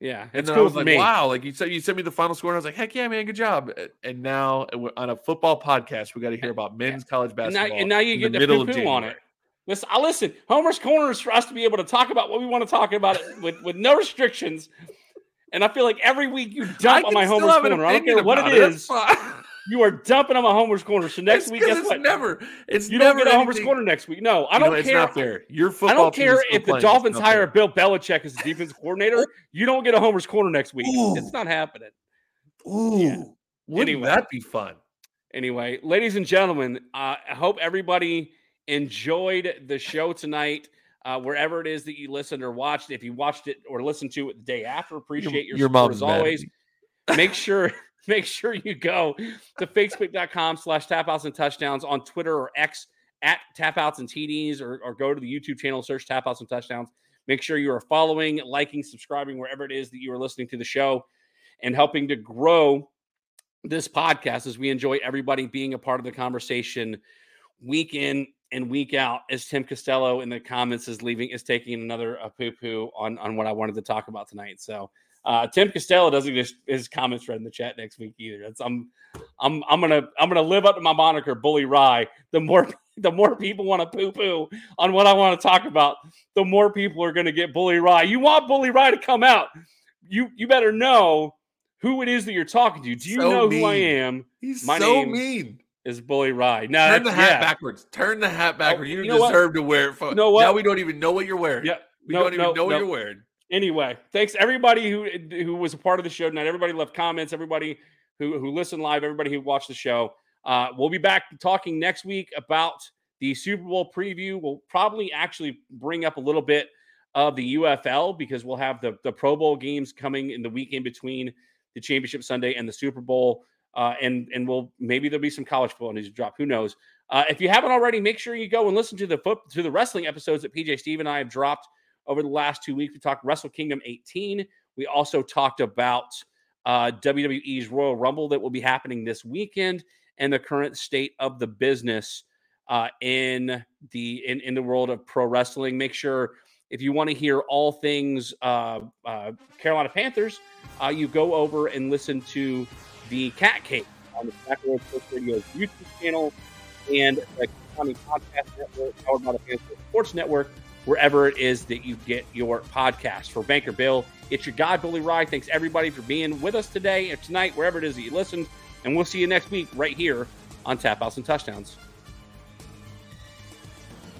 Speaker 1: Yeah,
Speaker 2: and cool I was like, me. "Wow!" Like you said, you sent me the final score, and I was like, "Heck yeah, man, good job!" And now on a football podcast, we got to eh, hear about men's college basketball.
Speaker 1: And now, and now you get the middle of on it. Listen, I listen. Homer's Corner is for us to be able to talk about what we want to talk about with, with no restrictions. And I feel like every week you dump on my Homer's Corner. I don't care what it, it is. [LAUGHS] You are dumping on my Homer's Corner. So next it's week, guess what?
Speaker 2: Never. It's
Speaker 1: you
Speaker 2: never
Speaker 1: don't get a Homer's Corner next week. No, I don't
Speaker 2: know,
Speaker 1: care.
Speaker 2: It's not fair. Your football.
Speaker 1: I don't care if the Dolphins hire Bill Belichick as the defensive coordinator. [LAUGHS] You don't get a Homer's Corner next week. Ooh. It's not happening.
Speaker 2: Ooh, yeah. wouldn't anyway, that be fun?
Speaker 1: Anyway, ladies and gentlemen, uh, I hope everybody enjoyed the show tonight. Uh, wherever it is that you listened or watched, if you watched it or listened to it the day after, appreciate your, your support as always. Make sure [LAUGHS] [LAUGHS] make sure you go to facebook.com slash tapouts and touchdowns on Twitter or X at tapouts and TDs or, or go to the YouTube channel, search tapouts and touchdowns. Make sure you are following, liking, subscribing wherever it is that you are listening to the show and helping to grow this podcast as we enjoy everybody being a part of the conversation week in and week out as Tim Costello in the comments is leaving is taking another a poo poo on on what I wanted to talk about tonight. So uh, Tim Costello doesn't get his comments read in the chat next week either. That's I'm I'm I'm gonna I'm gonna live up to my moniker, Bully Ry. The more [LAUGHS] the more people want to poo poo on what I want to talk about, the more people are gonna get Bully Ry. You want Bully Ry to come out? You you better know who it is that you're talking to. Do you so know mean. who I am?
Speaker 2: He's my so name, mean.
Speaker 1: is Bully Ry. Now
Speaker 2: Turn the hat
Speaker 1: yeah.
Speaker 2: backwards. Turn the hat backwards. you
Speaker 1: you know what?
Speaker 2: deserve to wear it. For,
Speaker 1: You know what?
Speaker 2: Now we don't even know what you're wearing.
Speaker 1: Yeah.
Speaker 2: We
Speaker 1: No,
Speaker 2: don't even
Speaker 1: no,
Speaker 2: know what you're wearing.
Speaker 1: Anyway, thanks everybody who who was a part of the show tonight. Everybody left comments. Everybody who who listened live. Everybody who watched the show. Uh, we'll be back talking next week about the Super Bowl preview. We'll probably actually bring up a little bit of the UFL because we'll have the the Pro Bowl games coming in the week in between the Championship Sunday and the Super Bowl. Uh, and and we'll maybe there'll be some college football news to drop. Who knows? Uh, if you haven't already, make sure you go and listen to the foot to the wrestling episodes that PJ Steve and I have dropped over the last two weeks. We talked Wrestle Kingdom 18. We also talked about uh, WWE's Royal Rumble that will be happening this weekend and the current state of the business uh, in the in, in the world of pro wrestling. Make sure if you want to hear all things uh, uh, Carolina Panthers, uh, you go over and listen to the Cat Cave on the Back Row Sports Radio's YouTube channel and the County Podcast Network, powered by the Panther Sports Network, wherever it is that you get your podcast. For Banker Bill, it's your guy, Bully Ry. Thanks everybody for being with us today or tonight, wherever it is that you listened. And we'll see you next week right here on Tap Outs and Touchdowns.